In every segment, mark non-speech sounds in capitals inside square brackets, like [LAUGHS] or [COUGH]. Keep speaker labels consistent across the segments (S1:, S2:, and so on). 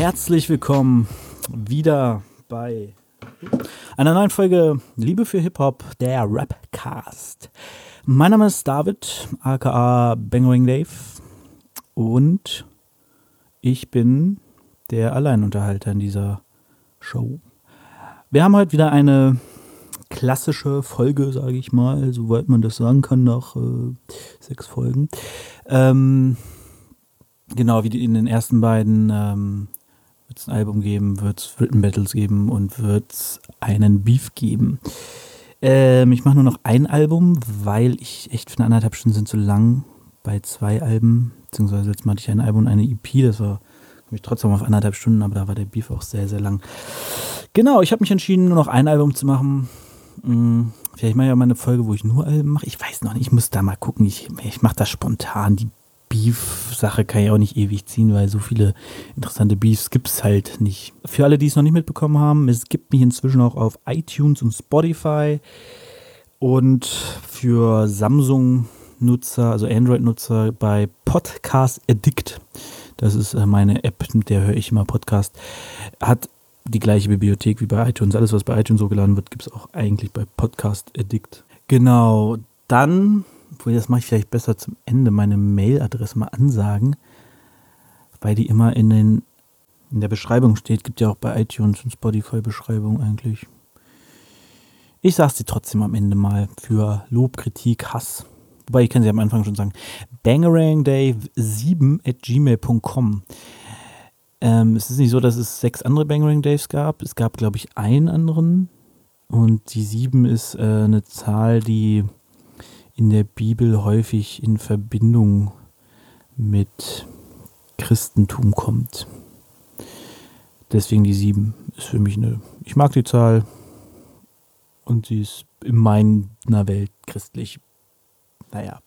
S1: Herzlich willkommen wieder bei einer neuen Folge Liebe für Hip-Hop, der Rapcast. Mein Name ist David, aka Bangering Dave und ich bin der Alleinunterhalter in dieser Show. Wir haben heute wieder eine klassische Folge, sage ich mal, soweit man das sagen kann, nach äh, sechs Folgen. Ähm, genau, wie in den ersten beiden ähm, es ein Album geben, wird es Written Battles geben und wird es einen Beef geben. Ähm, ich mache nur noch ein Album, weil ich echt finde, anderthalb Stunden sind zu lang bei zwei Alben, beziehungsweise jetzt mache ich ein Album und eine EP, das war ich trotzdem auf anderthalb Stunden, aber da war der Beef auch sehr, sehr lang. Genau, ich habe mich entschieden, nur noch ein Album zu machen. Hm, vielleicht mache ich auch mal eine Folge, wo ich nur Alben mache. Ich weiß noch nicht, ich muss da mal gucken. Ich, ich mache das spontan. Die Beef-Sache kann ich auch nicht ewig ziehen, weil so viele interessante Beefs gibt es halt nicht. Für alle, die es noch nicht mitbekommen haben, es gibt mich inzwischen auch auf iTunes und Spotify. Und für Samsung-Nutzer, also Android-Nutzer bei Podcast Addict. Das ist äh, meine App, mit der höre ich immer Podcast. Hat die gleiche Bibliothek wie bei iTunes. Alles, was bei iTunes hochgeladen wird, gibt es auch eigentlich bei Podcast Addict. Genau, dann obwohl das mache ich vielleicht besser zum Ende, meine Mailadresse mal ansagen, weil die immer in, den, in der Beschreibung steht. Gibt ja auch bei iTunes und Spotify Beschreibung eigentlich. Ich sage sie trotzdem am Ende mal für Lob, Kritik, Hass. Wobei ich kann sie am Anfang schon sagen. bangerangdave7 at gmail.com. Ähm, es ist nicht so, dass es sechs andere Bangerang Daves gab. Es gab, glaube ich, einen anderen. Und die sieben ist äh, eine Zahl, die in der Bibel häufig in Verbindung mit Christentum kommt. Deswegen die sieben ist für mich eine. Ich mag die Zahl und sie ist in meiner Welt christlich. Naja.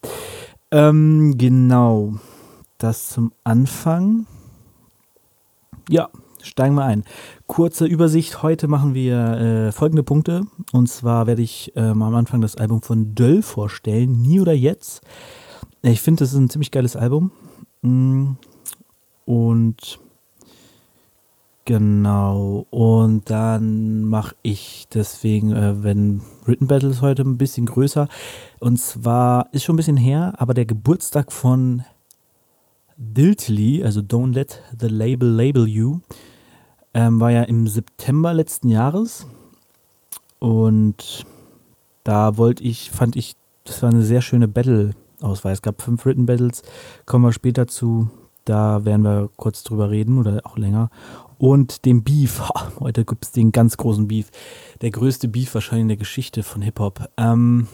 S1: Ähm, genau. Das zum Anfang. Ja, steigen wir ein. Kurze Übersicht. Heute machen wir äh, folgende Punkte. Und zwar werde ich ähm, am Anfang das Album von Döll vorstellen. Nie oder jetzt. Ich finde, das ist ein ziemlich geiles Album. Mm. Und genau. Und dann mache ich deswegen, äh, wenn Written Battles heute ein bisschen größer. Und zwar ist schon ein bisschen her, aber der Geburtstag von Diltly, also Don't Let the Label Label You, ähm, war ja im September letzten Jahres. Und da wollte ich, fand ich, das war eine sehr schöne Battle-Auswahl. Es gab fünf Written Battles, kommen wir später zu. Da werden wir kurz drüber reden oder auch länger. Und dem Beef. Heute gibt es den ganz großen Beef. Der größte Beef wahrscheinlich in der Geschichte von Hip-Hop. Ähm,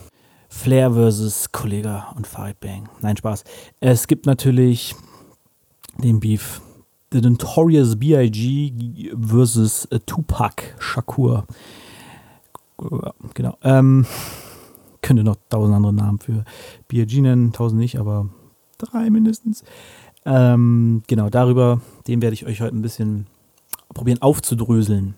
S1: Flair versus Kollega und Farid Bang. Nein, Spaß. Es gibt natürlich den Beef The Notorious B.I.G. versus äh, Tupac Shakur. Genau. Ähm, könnte noch tausend andere Namen für B.I.G. nennen, tausend nicht, aber drei mindestens. Ähm, genau, darüber, den werde ich euch heute ein bisschen probieren aufzudröseln.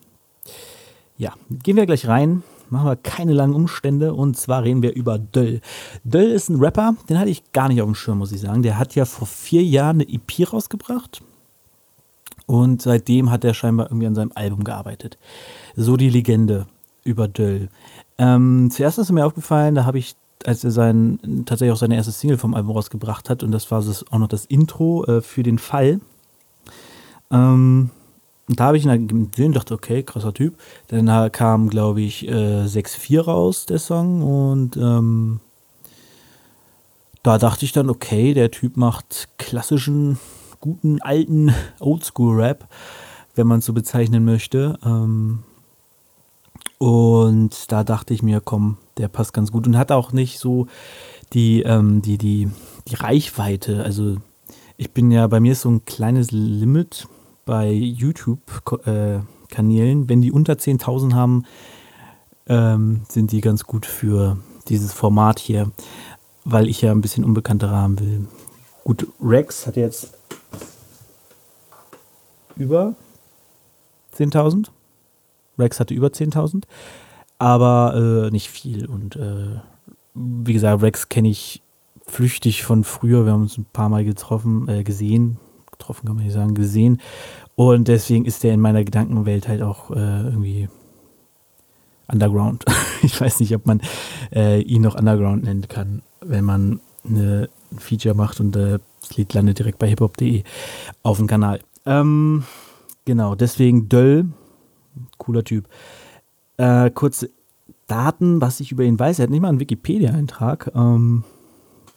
S1: Ja, gehen wir gleich rein. Machen wir keine langen Umstände und zwar reden wir über Döll. Döll ist ein Rapper, den hatte ich gar nicht auf dem Schirm, muss ich sagen. Der hat ja vor vier Jahren eine EP rausgebracht und seitdem hat er scheinbar irgendwie an seinem Album gearbeitet. So die Legende über Döll. Ähm, zuerst ist mir aufgefallen, da habe ich, als er sein, tatsächlich auch seine erste Single vom Album rausgebracht hat, und das war das, auch noch das Intro äh, für den Fall. Ähm, da habe ich ihn gesehen und dachte, okay, krasser Typ. Dann kam, glaube ich, äh, 6-4 raus, der Song. Und ähm, da dachte ich dann, okay, der Typ macht klassischen guten alten [LAUGHS] Oldschool-Rap, wenn man es so bezeichnen möchte. Ähm, und da dachte ich mir, komm, der passt ganz gut und hat auch nicht so die, ähm, die, die, die Reichweite. Also ich bin ja, bei mir ist so ein kleines Limit bei YouTube-Kanälen. Äh, Wenn die unter 10.000 haben, ähm, sind die ganz gut für dieses Format hier, weil ich ja ein bisschen unbekannter haben will. Gut, Rex hat jetzt über 10.000. Rex hatte über 10.000. Aber äh, nicht viel. Und äh, wie gesagt, Rex kenne ich flüchtig von früher. Wir haben uns ein paar Mal getroffen, äh, gesehen. getroffen, kann man nicht sagen, gesehen. Und deswegen ist der in meiner Gedankenwelt halt auch äh, irgendwie Underground. [LAUGHS] ich weiß nicht, ob man äh, ihn noch Underground nennen kann, wenn man eine, ein Feature macht und äh, das Lied landet direkt bei hiphop.de auf dem Kanal. Ähm, genau, deswegen Döll, cooler Typ. Äh, kurze Daten, was ich über ihn weiß. Er hat nicht mal einen Wikipedia-Eintrag. Ähm,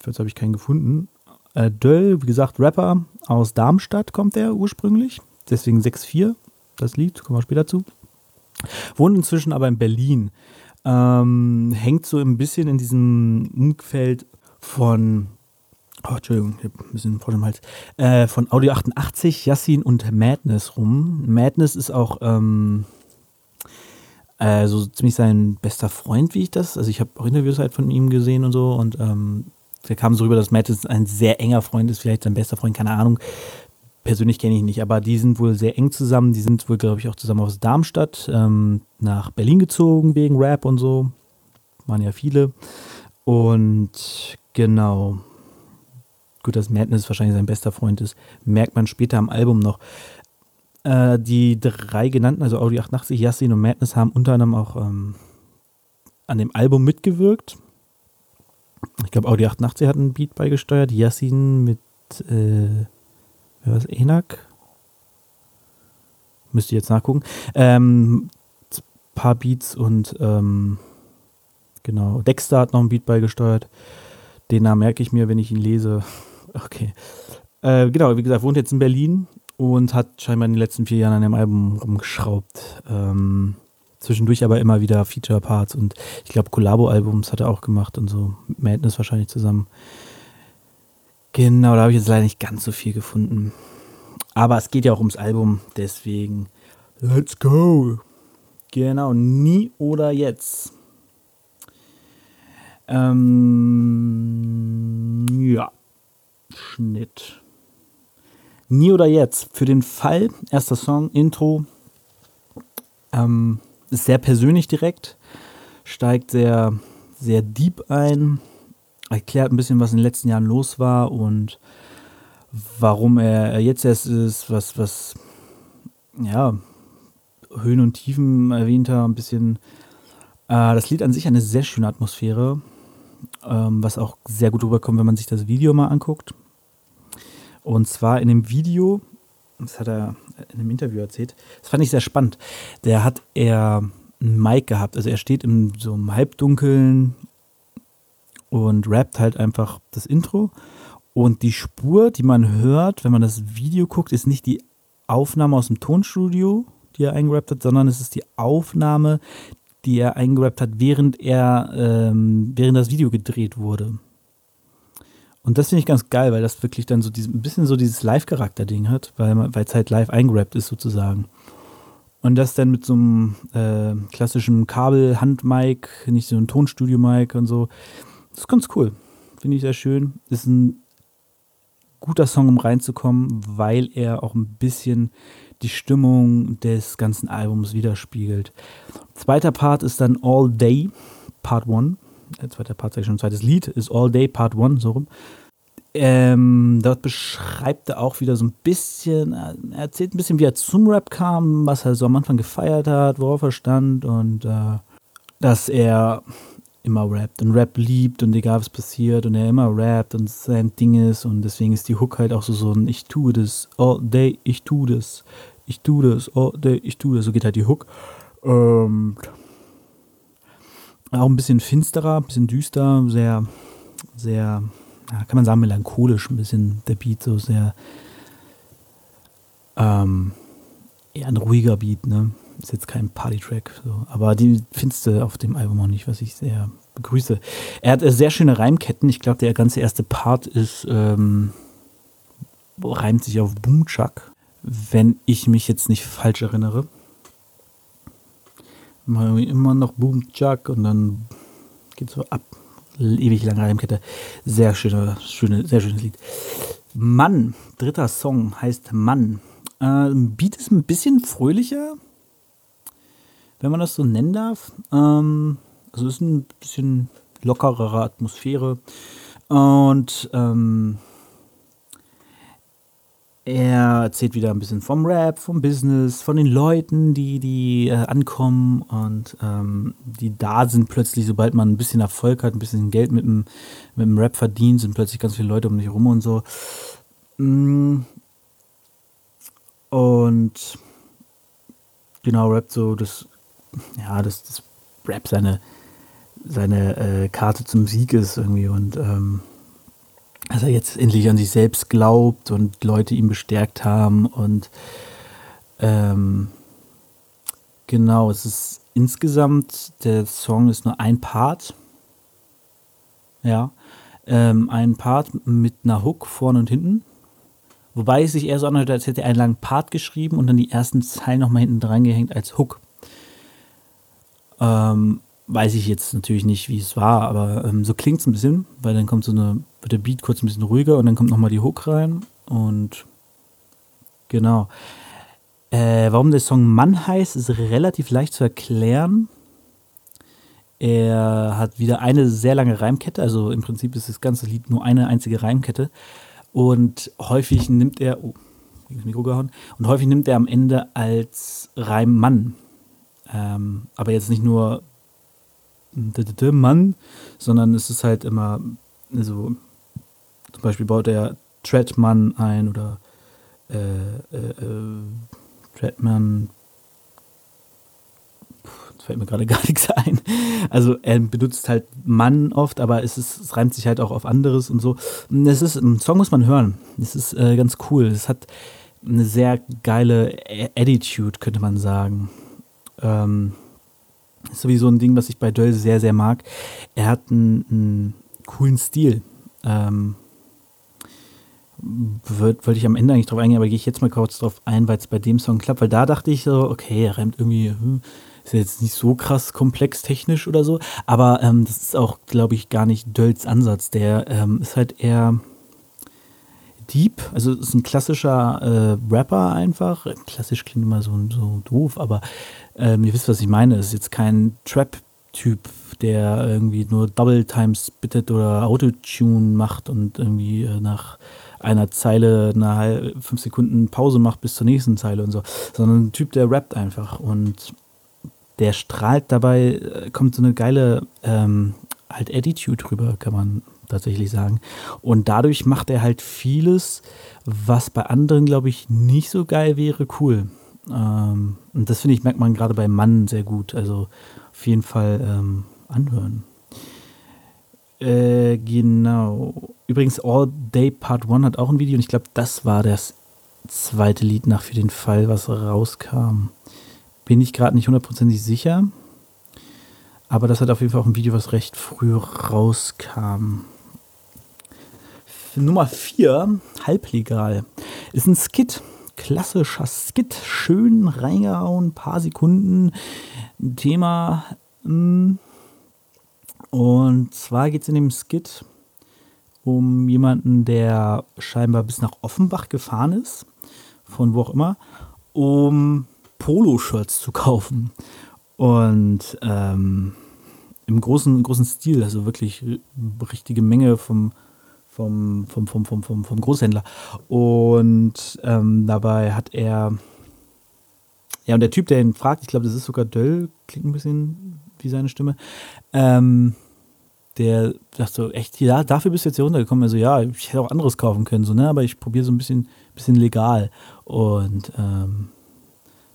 S1: jetzt habe ich keinen gefunden. Äh, Döll, wie gesagt, Rapper aus Darmstadt kommt er ursprünglich. Deswegen 6-4, das Lied, kommen wir später zu. Wohnt inzwischen aber in Berlin. Ähm, hängt so ein bisschen in diesem Umfeld von Oh, Entschuldigung, ich habe ein bisschen vor dem Hals. Äh, von Audio 88, Yassin und Madness rum. Madness ist auch ähm, äh, so ziemlich sein bester Freund, wie ich das. Also ich habe auch Interviews halt von ihm gesehen und so und ähm, der kam so rüber, dass Madness ein sehr enger Freund ist, vielleicht sein bester Freund, keine Ahnung. Persönlich kenne ich ihn nicht, aber die sind wohl sehr eng zusammen. Die sind wohl, glaube ich, auch zusammen aus Darmstadt ähm, nach Berlin gezogen wegen Rap und so. Waren ja viele. Und genau, gut, dass Madness wahrscheinlich sein bester Freund ist, merkt man später am Album noch. Äh, die drei genannten, also Audi 88, Yassin und Madness, haben unter anderem auch ähm, an dem Album mitgewirkt. Ich glaube, Audi 88 hat einen Beat beigesteuert, Yassin mit, äh, wer war es, Enak? Müsste ich jetzt nachgucken. Ähm, paar Beats und ähm, genau, Dexter hat noch einen Beat beigesteuert. Den Namen merke ich mir, wenn ich ihn lese. Okay. Äh, genau, wie gesagt, wohnt jetzt in Berlin und hat scheinbar in den letzten vier Jahren an dem Album rumgeschraubt. Ähm, zwischendurch aber immer wieder Feature-Parts und ich glaube, Collabo-Albums hat er auch gemacht und so. Madness wahrscheinlich zusammen. Genau, da habe ich jetzt leider nicht ganz so viel gefunden. Aber es geht ja auch ums Album, deswegen let's go. Genau, nie oder jetzt. Ähm, ja. Schnitt. Nie oder jetzt. Für den Fall, erster Song, Intro. Ähm, ist sehr persönlich direkt. Steigt sehr, sehr deep ein. Erklärt ein bisschen, was in den letzten Jahren los war und warum er jetzt erst ist, was, was, ja, Höhen und Tiefen erwähnt er, ein bisschen. Äh, das Lied an sich eine sehr schöne Atmosphäre, ähm, was auch sehr gut rüberkommt, wenn man sich das Video mal anguckt. Und zwar in dem Video, das hat er in einem Interview erzählt, das fand ich sehr spannend. Der hat er ein Mic gehabt, also er steht in so einem Halbdunkeln und rappt halt einfach das Intro. Und die Spur, die man hört, wenn man das Video guckt, ist nicht die Aufnahme aus dem Tonstudio, die er eingerappt hat, sondern es ist die Aufnahme, die er eingerappt hat, während er, ähm, während das Video gedreht wurde. Und das finde ich ganz geil, weil das wirklich dann so dieses, ein bisschen so dieses Live-Charakter-Ding hat, weil es halt live eingerappt ist sozusagen. Und das dann mit so einem äh, klassischen Kabel-Hand-Mic, nicht so ein Tonstudio-Mic und so. Das ist ganz cool. Finde ich sehr schön. Ist ein guter Song, um reinzukommen, weil er auch ein bisschen die Stimmung des ganzen Albums widerspiegelt. Zweiter Part ist dann All Day, Part 1 äh, zweiter Part, sag ich schon, zweites Lied ist All Day Part 1, so rum. Ähm, dort beschreibt er auch wieder so ein bisschen, er erzählt ein bisschen, wie er zum Rap kam, was er so am Anfang gefeiert hat, worauf er stand und äh, dass er immer rappt und Rap liebt und egal was passiert und er immer rappt und sein Ding ist und deswegen ist die Hook halt auch so so ein Ich tue das, all day, ich tue das, ich tue das, all day, ich tue das, so geht halt die Hook. Ähm, auch ein bisschen finsterer, ein bisschen düster, sehr, sehr, ja, kann man sagen, melancholisch, ein bisschen der Beat, so sehr, ähm, eher ein ruhiger Beat, ne? Ist jetzt kein Party-Track, so. aber die findest du auf dem Album auch nicht, was ich sehr begrüße. Er hat äh, sehr schöne Reimketten. Ich glaube, der ganze erste Part ist, ähm, reimt sich auf Boomchuck, wenn ich mich jetzt nicht falsch erinnere immer noch Boom Chuck und dann geht so ab. Ewig lange Reimkette. Sehr schöne, schöne, sehr schönes Lied. Mann, dritter Song heißt Mann. Äh, Beat ist ein bisschen fröhlicher, wenn man das so nennen darf. Ähm, also ist ein bisschen lockerere Atmosphäre. Und ähm, er erzählt wieder ein bisschen vom Rap, vom Business, von den Leuten, die, die äh, ankommen und ähm, die da sind plötzlich, sobald man ein bisschen Erfolg hat, ein bisschen Geld mit dem, mit dem Rap verdient, sind plötzlich ganz viele Leute um dich herum und so. Mm. Und genau, Rap so, das, ja, das, das Rap seine, seine äh, Karte zum Sieg ist irgendwie und ähm, dass er jetzt endlich an sich selbst glaubt und Leute ihn bestärkt haben und ähm, genau, es ist insgesamt, der Song ist nur ein Part, ja, ähm, ein Part mit einer Hook vorne und hinten, wobei es sich eher so anhört, als hätte er einen langen Part geschrieben und dann die ersten Zeilen nochmal hinten dran gehängt als Hook. Ähm, weiß ich jetzt natürlich nicht, wie es war, aber ähm, so klingt es ein bisschen, weil dann kommt so eine, wird der Beat kurz ein bisschen ruhiger und dann kommt nochmal die Hook rein und genau. Äh, warum der Song Mann heißt, ist relativ leicht zu erklären. Er hat wieder eine sehr lange Reimkette, also im Prinzip ist das ganze Lied nur eine einzige Reimkette. Und häufig nimmt er, oh, gegen das Mikro gehauen, und häufig nimmt er am Ende als Reim Mann. Ähm, aber jetzt nicht nur Mann, sondern es ist halt immer so, zum Beispiel baut er Treadman ein oder äh, äh, äh, Treadman, fällt mir gerade [LAUGHS] gar nichts ein. Also er benutzt halt Mann oft, aber es, ist, es reimt sich halt auch auf anderes und so. Es ist, ein Song muss man hören. Es ist äh, ganz cool. Es hat eine sehr geile Attitude, könnte man sagen. Ähm, ist sowieso ein Ding, was ich bei Döll sehr, sehr mag. Er hat einen, einen coolen Stil. Ähm, Wollte ich am Ende eigentlich drauf eingehen, aber gehe ich jetzt mal kurz drauf ein, weil es bei dem Song klappt, weil da dachte ich so, okay, er reimt irgendwie, hm, ist ja jetzt nicht so krass komplex technisch oder so, aber ähm, das ist auch, glaube ich, gar nicht Dölls Ansatz. Der ähm, ist halt eher deep, also ist ein klassischer äh, Rapper einfach. Klassisch klingt immer so, so doof, aber ähm, ihr wisst, was ich meine. Es ist jetzt kein Trap-Typ, der irgendwie nur Double Times bittet oder Autotune macht und irgendwie äh, nach einer Zeile eine fünf Sekunden Pause macht bis zur nächsten Zeile und so, sondern ein Typ, der rappt einfach und der strahlt dabei, äh, kommt so eine geile ähm, halt Attitude rüber, kann man tatsächlich sagen. Und dadurch macht er halt vieles, was bei anderen, glaube ich, nicht so geil wäre, cool. Ähm, und das finde ich, merkt man gerade bei Mann sehr gut. Also auf jeden Fall ähm, anhören. Äh, genau. Übrigens, All Day Part 1 hat auch ein Video und ich glaube, das war das zweite Lied nach für den Fall, was rauskam. Bin ich gerade nicht hundertprozentig sicher. Aber das hat auf jeden Fall auch ein Video, was recht früh rauskam. Nummer 4, halblegal, ist ein Skit klassischer Skit, schön reingehauen, paar Sekunden Thema. Mm. Und zwar geht es in dem Skit um jemanden, der scheinbar bis nach Offenbach gefahren ist, von wo auch immer, um Poloshirts zu kaufen. Und ähm, im großen, großen Stil, also wirklich richtige Menge vom vom, vom, vom, vom, vom, vom Großhändler. Und ähm, dabei hat er, ja, und der Typ, der ihn fragt, ich glaube, das ist sogar Döll, klingt ein bisschen wie seine Stimme, ähm, der sagt so, echt, ja, dafür bist du jetzt hier runtergekommen. Also ja, ich hätte auch anderes kaufen können, so, ne? Aber ich probiere so ein bisschen, bisschen legal. Und ähm,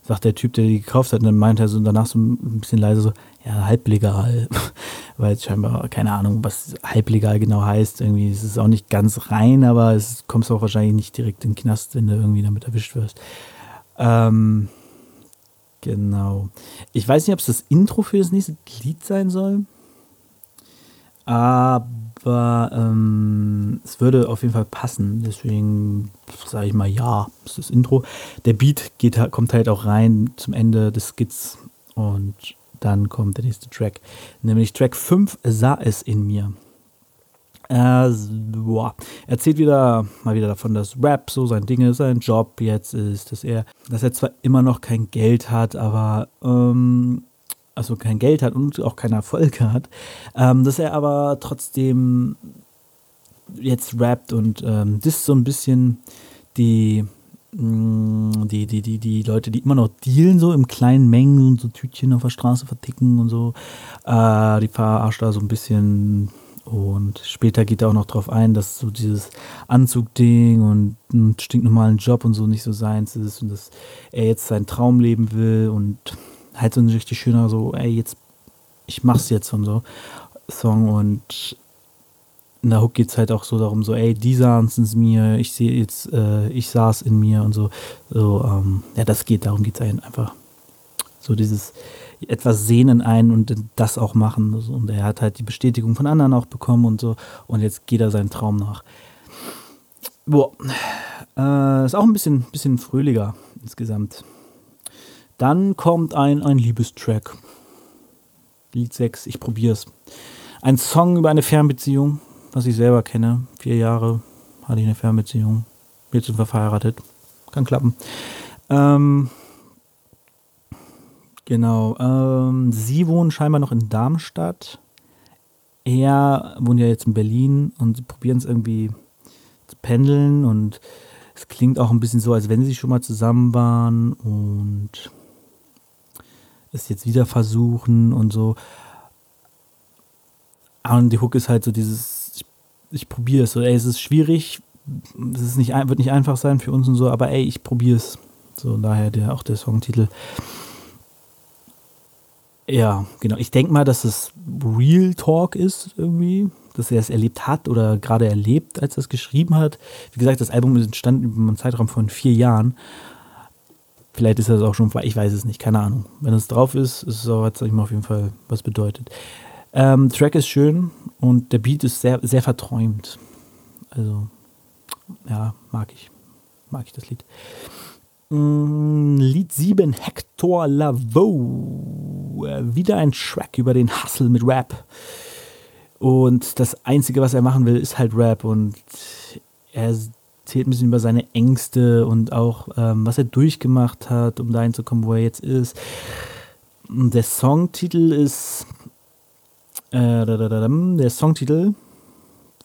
S1: sagt der Typ, der die gekauft hat, und dann meint er so danach so ein bisschen leise so, ja, halblegal, [LAUGHS] weil es scheinbar, keine Ahnung, was halblegal genau heißt. Irgendwie ist es auch nicht ganz rein, aber es kommst auch wahrscheinlich nicht direkt in den Knast, wenn du irgendwie damit erwischt wirst. Ähm, genau. Ich weiß nicht, ob es das Intro für das nächste Lied sein soll. Aber ähm, es würde auf jeden Fall passen. Deswegen sage ich mal ja, ist das Intro. Der Beat geht, kommt halt auch rein zum Ende des Skits und dann kommt der nächste Track, nämlich Track 5 sah es in mir. Er erzählt wieder mal wieder davon, dass Rap so sein Ding ist, sein Job jetzt ist, dass er, dass er zwar immer noch kein Geld hat, aber ähm, also kein Geld hat und auch keine Erfolge hat, ähm, dass er aber trotzdem jetzt rappt und ähm, das so ein bisschen die die, die, die, die Leute, die immer noch dealen, so im kleinen Mengen und so Tütchen auf der Straße verticken und so, äh, die verarscht da so ein bisschen. Und später geht er auch noch drauf ein, dass so dieses Anzugding und einen stinknormalen Job und so nicht so seins ist und dass er jetzt seinen Traum leben will und halt so ein richtig schöner, so, ey, jetzt, ich mach's jetzt und so Song und in der Hook geht es halt auch so darum, so, ey, die sahen es mir, ich sehe jetzt, äh, ich saß in mir und so. So, ähm, ja, das geht, darum geht es einfach. So dieses etwas sehen in einen und das auch machen. Und er hat halt die Bestätigung von anderen auch bekommen und so. Und jetzt geht er seinen Traum nach. Boah. Äh, ist auch ein bisschen, bisschen fröhlicher insgesamt. Dann kommt ein, ein Liebestrack. Lied 6, ich probier's. Ein Song über eine Fernbeziehung was ich selber kenne. Vier Jahre hatte ich eine Fernbeziehung. Jetzt sind wir verheiratet. Kann klappen. Ähm, genau. Ähm, sie wohnen scheinbar noch in Darmstadt. Er wohnt ja jetzt in Berlin und sie probieren es irgendwie zu pendeln und es klingt auch ein bisschen so, als wenn sie schon mal zusammen waren und es jetzt wieder versuchen und so. Und die Hook ist halt so dieses ich probiere es. So, ey, es ist schwierig, es ist nicht, wird nicht einfach sein für uns und so, aber ey, ich probiere es. So, daher der, auch der Songtitel. Ja, genau. Ich denke mal, dass es Real Talk ist irgendwie, dass er es erlebt hat oder gerade erlebt, als er es geschrieben hat. Wie gesagt, das Album entstand über einen Zeitraum von vier Jahren. Vielleicht ist das auch schon, ich weiß es nicht, keine Ahnung. Wenn es drauf ist, ist es auch, sag ich mal, auf jeden Fall was bedeutet. Ähm, Track ist schön und der Beat ist sehr, sehr verträumt. Also, ja, mag ich. Mag ich das Lied. Mm, Lied 7, Hector Lavoe. Äh, wieder ein Track über den Hustle mit Rap. Und das Einzige, was er machen will, ist halt Rap. Und er erzählt ein bisschen über seine Ängste und auch, ähm, was er durchgemacht hat, um dahin zu kommen, wo er jetzt ist. Der Songtitel ist äh, der Songtitel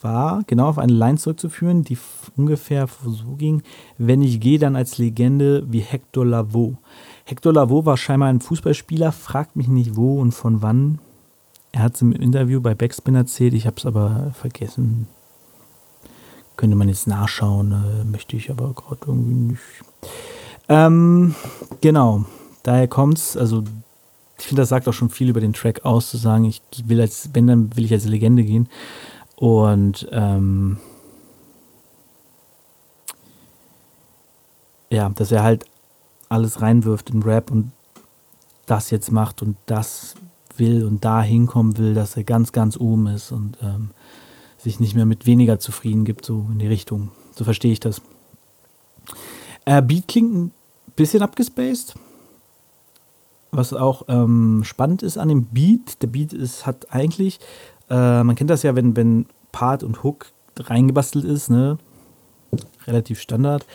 S1: war genau auf eine Line zurückzuführen, die ungefähr so ging: Wenn ich gehe, dann als Legende wie Hector Lavoe. Hector Lavoe war scheinbar ein Fußballspieler, fragt mich nicht wo und von wann. Er hat es im Interview bei Backspin erzählt, ich habe es aber vergessen. Könnte man jetzt nachschauen, äh, möchte ich aber gerade irgendwie nicht. Ähm, genau, daher kommt es, also ich finde, das sagt auch schon viel über den Track aus, zu sagen, ich will als, wenn, dann will ich als Legende gehen. Und ähm, ja, dass er halt alles reinwirft in Rap und das jetzt macht und das will und da hinkommen will, dass er ganz, ganz oben ist und ähm, sich nicht mehr mit weniger zufrieden gibt, so in die Richtung. So verstehe ich das. Äh, Beat klingt ein bisschen abgespaced was auch ähm, spannend ist an dem Beat, der Beat ist, hat eigentlich, äh, man kennt das ja, wenn, wenn Part und Hook reingebastelt ist, ne? Relativ Standard.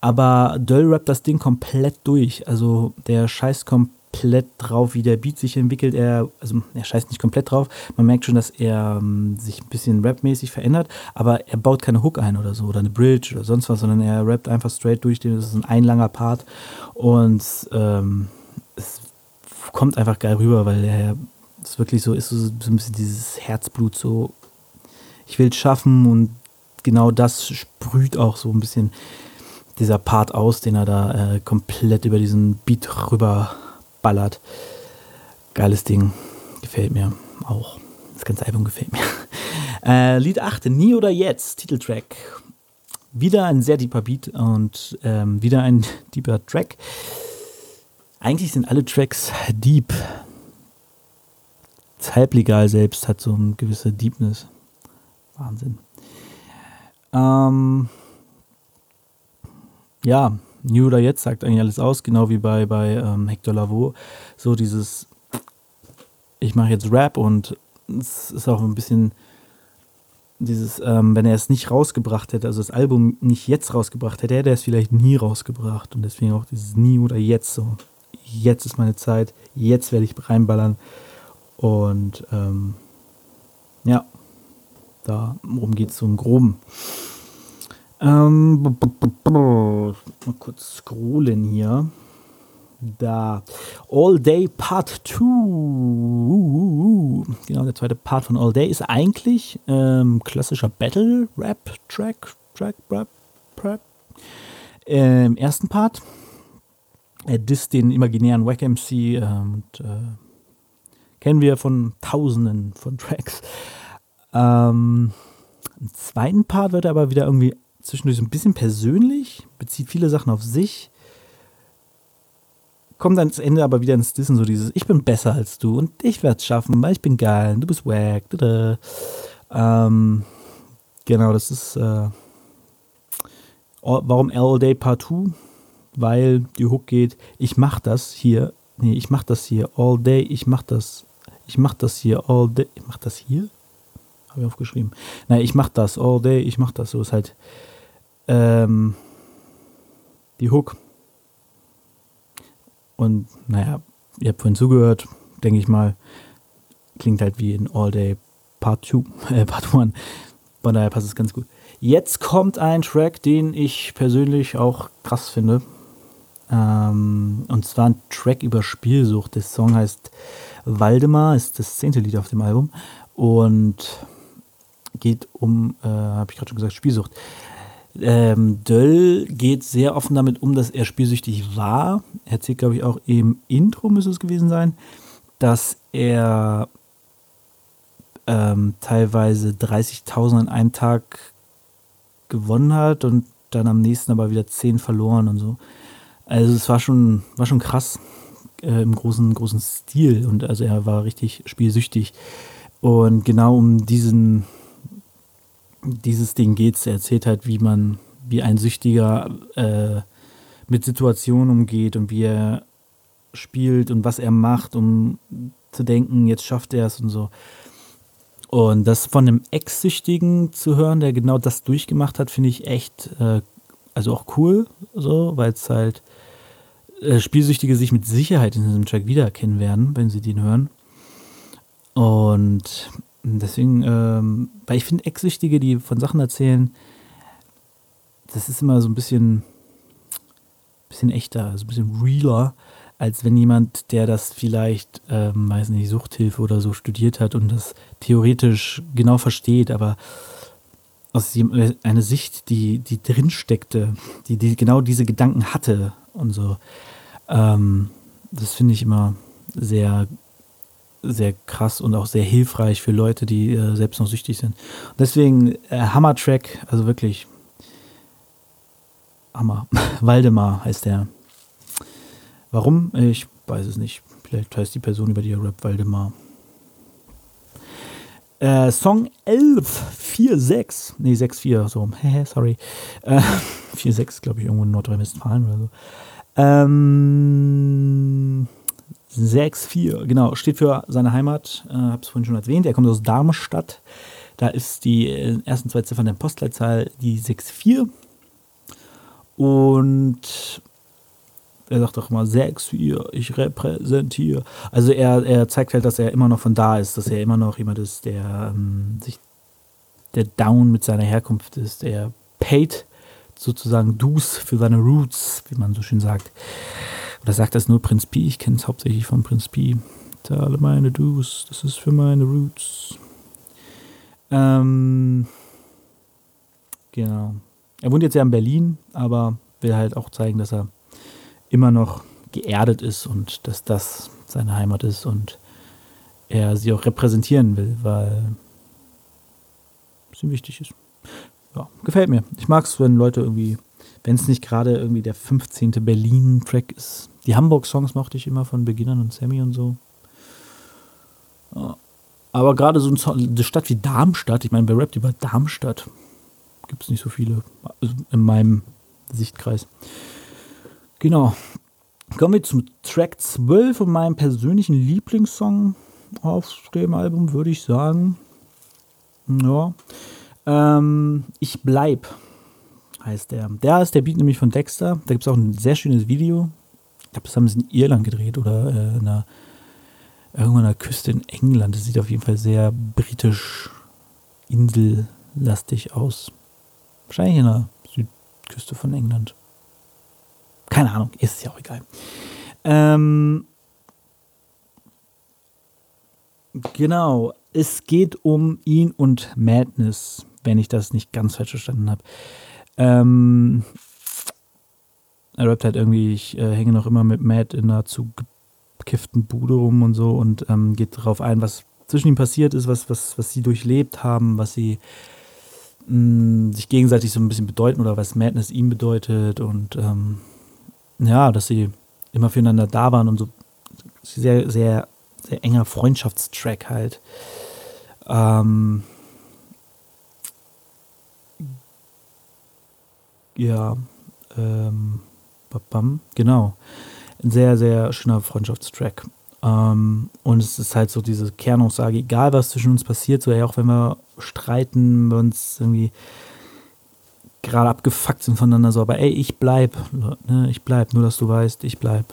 S1: Aber Döll rappt das Ding komplett durch. Also der scheißt komplett drauf, wie der Beat sich entwickelt. Er, also er scheißt nicht komplett drauf. Man merkt schon, dass er ähm, sich ein bisschen rapmäßig verändert, aber er baut keine Hook ein oder so oder eine Bridge oder sonst was, sondern er rappt einfach straight durch. Das ist ein, ein langer Part. Und ähm, es kommt einfach geil rüber, weil er es wirklich so ist, so, so ein bisschen dieses Herzblut, so ich will es schaffen und genau das sprüht auch so ein bisschen dieser Part aus, den er da äh, komplett über diesen Beat rüber ballert. Geiles Ding. Gefällt mir auch. Das ganze Album gefällt mir. [LAUGHS] Äh, Lied 8, Nie oder Jetzt, Titeltrack. Wieder ein sehr deeper Beat und ähm, wieder ein [LAUGHS] deeper Track. Eigentlich sind alle Tracks deep. Das Halblegal selbst hat so eine gewisse Deepness. Wahnsinn. Ähm, ja, New oder Jetzt sagt eigentlich alles aus, genau wie bei, bei ähm, Hector Lavoe. So dieses, ich mache jetzt Rap und es ist auch ein bisschen dieses, ähm, wenn er es nicht rausgebracht hätte, also das Album nicht jetzt rausgebracht hätte, hätte er es vielleicht nie rausgebracht. Und deswegen auch dieses Nie oder Jetzt so jetzt ist meine Zeit, jetzt werde ich reinballern. Und ähm, ja, darum geht es so im Groben. Ähm, mal kurz scrollen hier. Da. All Day Part 2. Genau, der zweite Part von All Day ist eigentlich ähm, klassischer Battle-Rap-Track. Track, Rap, Rap. Im ersten Part. Er disst den imaginären Wack MC äh, und äh, kennen wir von tausenden von Tracks. Ähm, Im zweiten Part wird er aber wieder irgendwie zwischendurch so ein bisschen persönlich, bezieht viele Sachen auf sich kommt ans Ende aber wieder ins Dissen, so dieses, ich bin besser als du und ich werde es schaffen, weil ich bin geil und du bist wack. Ähm, genau, das ist äh, warum All Day Part 2? Weil die Hook geht, ich mach das hier, nee, ich mach das hier all day, ich mach das, ich mach das hier all day, ich mach das hier? Habe ich aufgeschrieben. Nein, ich mach das all day, ich mach das, so ist halt ähm, die Hook und naja, ihr habt vorhin zugehört, denke ich mal. Klingt halt wie in All Day Part 2, [LAUGHS] äh, Part 1. Von daher passt es ganz gut. Jetzt kommt ein Track, den ich persönlich auch krass finde. Ähm, und zwar ein Track über Spielsucht. Der Song heißt Waldemar, ist das zehnte Lied auf dem Album. Und geht um, äh, habe ich gerade schon gesagt, Spielsucht. Ähm, Döll geht sehr offen damit um, dass er spielsüchtig war. Er erzählt, glaube ich, auch im Intro, müsste es gewesen sein, dass er ähm, teilweise 30.000 an einem Tag gewonnen hat und dann am nächsten aber wieder 10 verloren und so. Also es war schon, war schon krass äh, im großen, großen Stil und also er war richtig spielsüchtig. Und genau um diesen dieses Ding geht es. Er erzählt halt, wie man, wie ein Süchtiger äh, mit Situationen umgeht und wie er spielt und was er macht, um zu denken, jetzt schafft er es und so. Und das von einem Ex-Süchtigen zu hören, der genau das durchgemacht hat, finde ich echt, äh, also auch cool, so, weil es halt äh, Spielsüchtige sich mit Sicherheit in diesem Track wiedererkennen werden, wenn sie den hören. Und Deswegen, ähm, weil ich finde, Ex-Süchtige, die von Sachen erzählen, das ist immer so ein bisschen, bisschen echter, so ein bisschen realer, als wenn jemand, der das vielleicht, ähm, weiß nicht, Suchthilfe oder so studiert hat und das theoretisch genau versteht, aber aus äh, einer Sicht, die, die drin die, die genau diese Gedanken hatte und so. Ähm, das finde ich immer sehr sehr krass und auch sehr hilfreich für Leute, die äh, selbst noch süchtig sind. Und deswegen äh, Hammer-Track, also wirklich Hammer. [LAUGHS] Waldemar heißt der. Warum? Ich weiß es nicht. Vielleicht heißt die Person, über die er rappt, Waldemar. Äh, Song 1146, nee, 64, so, [LAUGHS] sorry. Äh, [LAUGHS] 46, glaube ich, irgendwo in Nordrhein-Westfalen oder so. Ähm, 6-4, genau, steht für seine Heimat, äh, habe es vorhin schon erwähnt. Er kommt aus Darmstadt. Da ist die äh, ersten zwei Ziffern der Postleitzahl die 6-4. Und er sagt auch immer 6-4, ich repräsentiere. Also er, er zeigt halt, dass er immer noch von da ist, dass er immer noch jemand ist, der ähm, sich, der down mit seiner Herkunft ist, der paid sozusagen Dues für seine Roots, wie man so schön sagt. Oder sagt das nur Prinz Pi? Ich kenne es hauptsächlich von Prinz Pi. Zahle meine Dues, das ist für meine Roots. Ähm, genau. Er wohnt jetzt ja in Berlin, aber will halt auch zeigen, dass er immer noch geerdet ist und dass das seine Heimat ist und er sie auch repräsentieren will, weil ihm wichtig ist. Ja, gefällt mir. Ich mag es, wenn Leute irgendwie, wenn es nicht gerade irgendwie der 15. Berlin-Track ist, die Hamburg-Songs mochte ich immer von Beginnern und Sammy und so. Aber gerade so eine Stadt wie Darmstadt, ich meine, wer rappt über Darmstadt? Gibt es nicht so viele also in meinem Sichtkreis. Genau. Kommen wir zum Track 12 von meinem persönlichen Lieblingssong auf dem Album, würde ich sagen. Ja. Ähm, ich bleib, heißt der. Der ist der Beat nämlich von Dexter. Da gibt es auch ein sehr schönes Video glaube, das haben sie in Irland gedreht oder äh, in einer, irgendwo an der Küste in England. Das sieht auf jeden Fall sehr britisch insellastig aus. Wahrscheinlich in einer Küste von England. Keine Ahnung, ist ja auch egal. Ähm, genau, es geht um ihn und Madness, wenn ich das nicht ganz falsch verstanden habe. Ähm, er rappt halt irgendwie, ich äh, hänge noch immer mit Matt in einer zugekifften Bude rum und so und ähm, geht darauf ein, was zwischen ihnen passiert ist, was, was, was sie durchlebt haben, was sie mm, sich gegenseitig so ein bisschen bedeuten oder was Madness ihm bedeutet und ähm, ja, dass sie immer füreinander da waren und so sehr, sehr, sehr enger Freundschaftstrack halt. Ähm, ja, ähm, genau. Ein sehr, sehr schöner Freundschaftstrack. Ähm, und es ist halt so diese Kernaussage, egal was zwischen uns passiert, so ey, auch wenn wir streiten, wir uns irgendwie gerade abgefuckt sind voneinander, so, aber ey, ich bleib, ne, ich bleib, nur dass du weißt, ich bleib.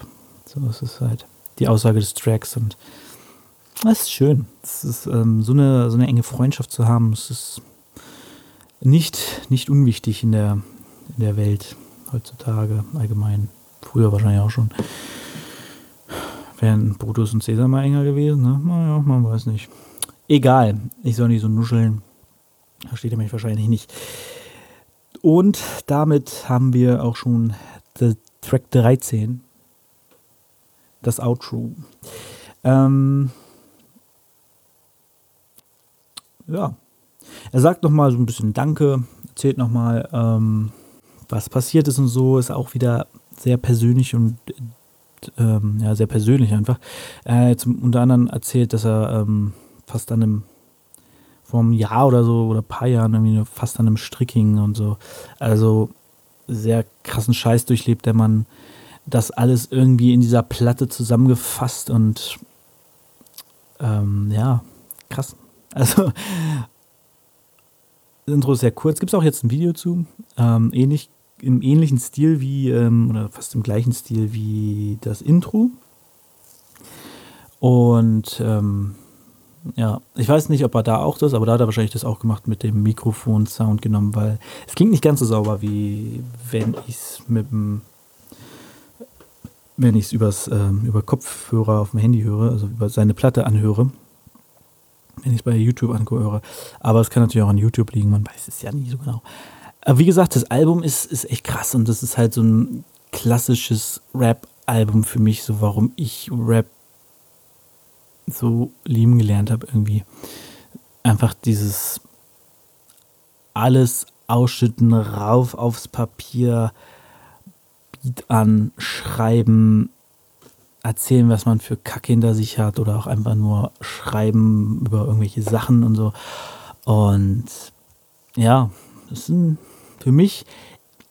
S1: So ist es halt die Aussage des Tracks und das ist schön. Es ist ähm, so, eine, so eine enge Freundschaft zu haben, es ist nicht, nicht unwichtig in der, in der Welt heutzutage allgemein. Früher wahrscheinlich auch schon. Wären Brutus und Cäsar mal enger gewesen, ne? Naja, man weiß nicht. Egal, ich soll nicht so nuscheln. Da steht er mich wahrscheinlich nicht. Und damit haben wir auch schon Track 13. Das Outro. Ähm, ja. Er sagt nochmal so ein bisschen Danke, erzählt nochmal, ähm, was passiert ist und so, ist auch wieder sehr persönlich und ähm, ja, sehr persönlich einfach. Hat jetzt unter anderem erzählt, dass er ähm, fast an einem, vor einem Jahr oder so, oder ein paar Jahren irgendwie fast an einem Strick hing und so. Also sehr krassen Scheiß durchlebt, der Mann. Das alles irgendwie in dieser Platte zusammengefasst und ähm, ja, krass. [LAUGHS] Also das Intro ist sehr kurz. Gibt es auch jetzt ein Video zu. Ähm, ähnlich, Im ähnlichen Stil wie, ähm, oder fast im gleichen Stil wie das Intro. Und ähm, ja, ich weiß nicht, ob er da auch das, aber da hat er wahrscheinlich das auch gemacht mit dem Mikrofon-Sound genommen, weil es klingt nicht ganz so sauber, wie wenn ich es mit dem, wenn ich es ähm, über Kopfhörer auf dem Handy höre, also über seine Platte anhöre wenn ich es bei YouTube anhöre. Aber es kann natürlich auch an YouTube liegen, man weiß es ja nie so genau. Aber wie gesagt, das Album ist, ist echt krass und das ist halt so ein klassisches Rap-Album für mich, so warum ich Rap so lieben gelernt habe irgendwie. Einfach dieses alles ausschütten, rauf aufs Papier, Beat an, schreiben, erzählen, was man für Kack hinter sich hat oder auch einfach nur schreiben über irgendwelche Sachen und so. Und ja, das ist ein, für mich,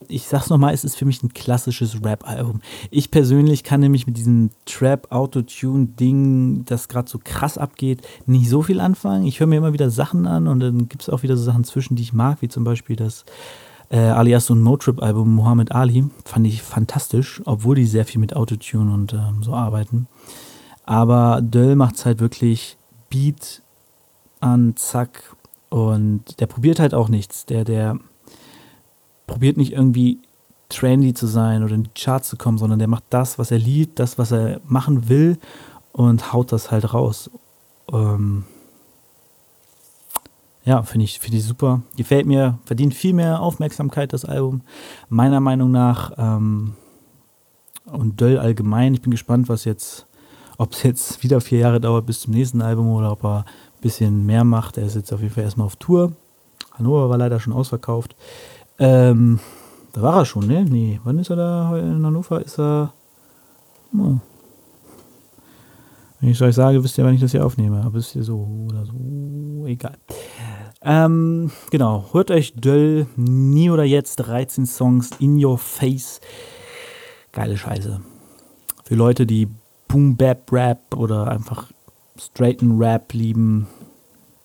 S1: ich sag's nochmal, es ist für mich ein klassisches Rap-Album. Ich persönlich kann nämlich mit diesem Trap-Autotune-Ding, das gerade so krass abgeht, nicht so viel anfangen. Ich höre mir immer wieder Sachen an und dann gibt es auch wieder so Sachen zwischen, die ich mag, wie zum Beispiel das äh, alias ein Motrip-Album Muhammad Ali. Fand ich fantastisch, obwohl die sehr viel mit Autotune und ähm, so arbeiten. Aber Döll macht es halt wirklich Beat an, zack. Und der probiert halt auch nichts. Der, der probiert nicht irgendwie trendy zu sein oder in die Charts zu kommen, sondern der macht das, was er liebt, das, was er machen will und haut das halt raus. Ähm, ja, finde ich, find ich super. Gefällt mir, verdient viel mehr Aufmerksamkeit, das Album. Meiner Meinung nach. Ähm, und Döll allgemein. Ich bin gespannt, was jetzt, ob es jetzt wieder vier Jahre dauert bis zum nächsten Album oder ob er ein bisschen mehr macht. Er ist jetzt auf jeden Fall erstmal auf Tour. Hannover war leider schon ausverkauft. Ähm, da war er schon, ne? Nee, wann ist er da? In Hannover ist er. Oh. Wenn ich es euch sage, wisst ihr, wann ich das hier aufnehme. Aber ist hier so oder so. Egal. Ähm, genau, hört euch Döll, nie oder jetzt, 13 Songs in your face. Geile Scheiße. Für Leute, die Boom Bap Rap oder einfach straighten Rap lieben,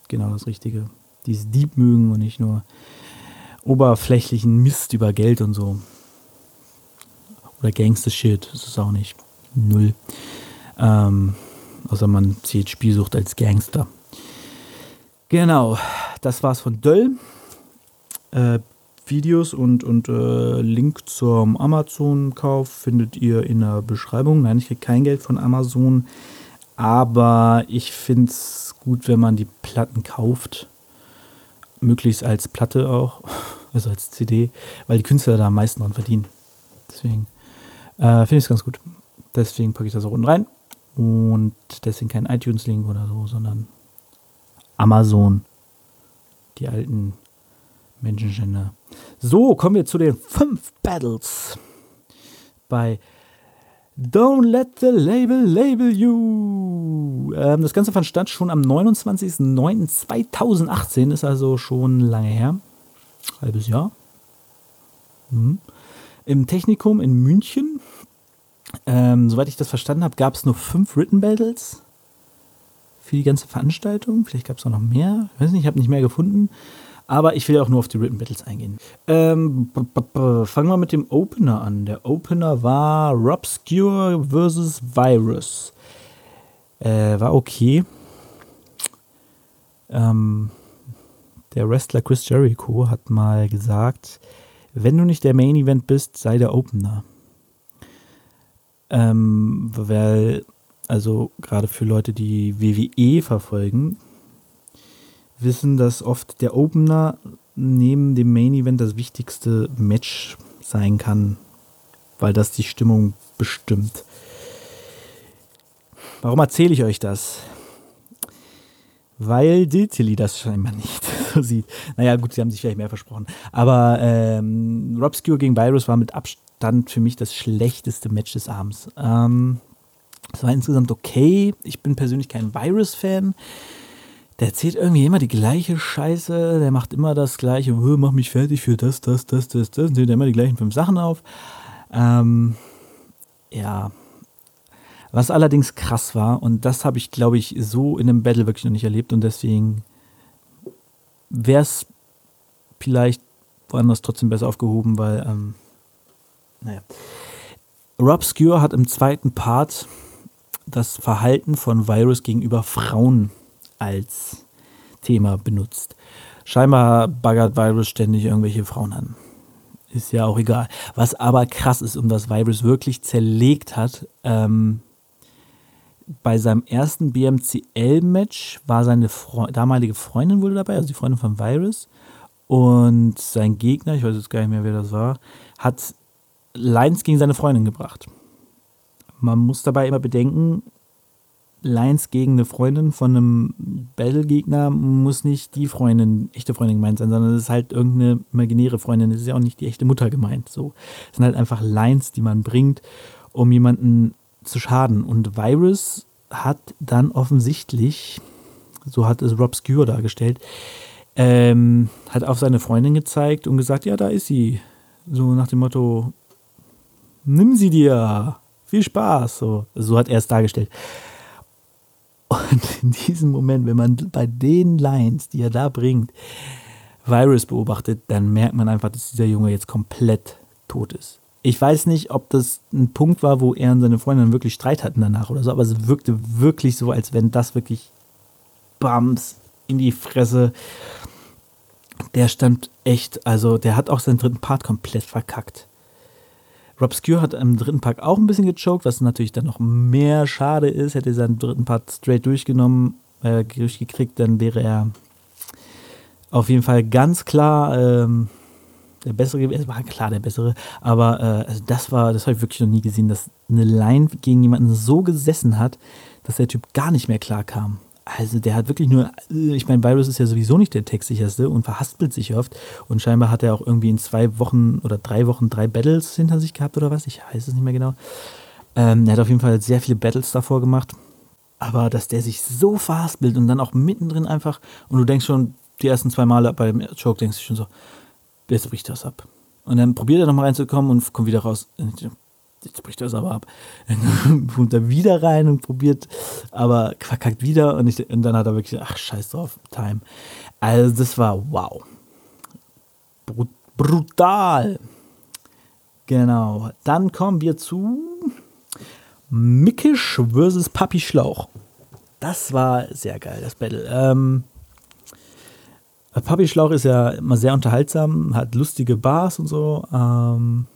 S1: genau das Richtige. Die es deep mögen und nicht nur oberflächlichen Mist über Geld und so. Oder Gangster-Shit, das ist auch nicht. Null. Ähm, außer man zieht Spielsucht als Gangster. Genau, das war's von Döll. Äh, Videos und, und äh, Link zum Amazon-Kauf findet ihr in der Beschreibung. Nein, ich kriege kein Geld von Amazon, aber ich finde es gut, wenn man die Platten kauft. Möglichst als Platte auch, also als CD, weil die Künstler da am meisten dran verdienen. Deswegen äh, finde ich es ganz gut. Deswegen packe ich das auch unten rein. Und deswegen kein iTunes-Link oder so, sondern Amazon. Die alten Menschenschänder. So, kommen wir zu den fünf Battles bei Don't Let the Label Label You. Ähm, das Ganze fand statt schon am 29.09.2018, ist also schon lange her. Halbes Jahr. Mhm. Im Technikum in München. Ähm, soweit ich das verstanden habe, gab es nur fünf Written Battles für die ganze Veranstaltung. Vielleicht gab es auch noch mehr. Ich weiß nicht, ich habe nicht mehr gefunden. Aber ich will auch nur auf die Written Battles eingehen. Ähm, fangen wir mit dem Opener an. Der Opener war Robscure vs. Virus. Äh, war okay. Ähm, der Wrestler Chris Jericho hat mal gesagt, wenn du nicht der Main Event bist, sei der Opener. Ähm, weil, also gerade für Leute, die WWE verfolgen, wissen, dass oft der Opener neben dem Main Event das wichtigste Match sein kann, weil das die Stimmung bestimmt. Warum erzähle ich euch das? Weil Diltilly das scheinbar nicht [LAUGHS] sieht. Naja, gut, sie haben sich vielleicht mehr versprochen. Aber ähm, Rob Skewer gegen Virus war mit Abstand für mich das schlechteste Match des Abends. Ähm, es war insgesamt okay. Ich bin persönlich kein Virus-Fan der erzählt irgendwie immer die gleiche Scheiße, der macht immer das gleiche, mach mich fertig für das, das, das, das, das, und zählt immer die gleichen fünf Sachen auf. Ähm, ja. Was allerdings krass war, und das habe ich, glaube ich, so in einem Battle wirklich noch nicht erlebt, und deswegen wäre es vielleicht woanders trotzdem besser aufgehoben, weil, ähm, naja. Rob Skewer hat im zweiten Part das Verhalten von Virus gegenüber Frauen als Thema benutzt. Scheinbar baggert Virus ständig irgendwelche Frauen an. Ist ja auch egal. Was aber krass ist und was Virus wirklich zerlegt hat, ähm, bei seinem ersten BMCL-Match war seine Fre damalige Freundin wohl dabei, also die Freundin von Virus. Und sein Gegner, ich weiß jetzt gar nicht mehr, wer das war, hat Lines gegen seine Freundin gebracht. Man muss dabei immer bedenken, Lines gegen eine Freundin von einem Battle-Gegner muss nicht die Freundin, echte Freundin gemeint sein, sondern es ist halt irgendeine imaginäre Freundin. Es ist ja auch nicht die echte Mutter gemeint. So. Es sind halt einfach Lines, die man bringt, um jemanden zu schaden. Und Virus hat dann offensichtlich, so hat es Rob Skewer dargestellt, ähm, hat auf seine Freundin gezeigt und gesagt, ja, da ist sie. So nach dem Motto, nimm sie dir. Viel Spaß. So, so hat er es dargestellt. Und [LAUGHS] in diesem Moment, wenn man bei den Lines, die er da bringt, Virus beobachtet, dann merkt man einfach, dass dieser Junge jetzt komplett tot ist. Ich weiß nicht, ob das ein Punkt war, wo er und seine Freundin wirklich Streit hatten danach oder so, aber es wirkte wirklich so, als wenn das wirklich Bams in die Fresse. Der stand echt, also der hat auch seinen dritten Part komplett verkackt. Rob Skewer hat im dritten Part auch ein bisschen gechoked, was natürlich dann noch mehr schade ist. Hätte er seinen dritten Part straight durchgenommen, äh, durchgekriegt, dann wäre er auf jeden Fall ganz klar ähm, der bessere gewesen. Es war klar der bessere, aber äh, also das war, das habe ich wirklich noch nie gesehen, dass eine Line gegen jemanden so gesessen hat, dass der Typ gar nicht mehr klar kam. Also der hat wirklich nur, ich meine, Virus ist ja sowieso nicht der textsicherste und verhaspelt sich oft. Und scheinbar hat er auch irgendwie in zwei Wochen oder drei Wochen drei Battles hinter sich gehabt oder was. Ich weiß es nicht mehr genau. Ähm, er hat auf jeden Fall sehr viele Battles davor gemacht. Aber dass der sich so verhaspelt und dann auch mittendrin einfach, und du denkst schon, die ersten zwei Male beim Choke denkst du schon so, jetzt bricht das ab. Und dann probiert er nochmal reinzukommen und kommt wieder raus jetzt bricht das aber ab. Dann [LAUGHS] kommt er wieder rein und probiert, aber verkackt wieder und, ich, und dann hat er wirklich, ach, scheiß drauf, Time. Also, das war wow. Brut brutal. Genau. Dann kommen wir zu Mickisch versus Papi Schlauch. Das war sehr geil, das Battle. Ähm, Papi Schlauch ist ja immer sehr unterhaltsam, hat lustige Bars und so. Ähm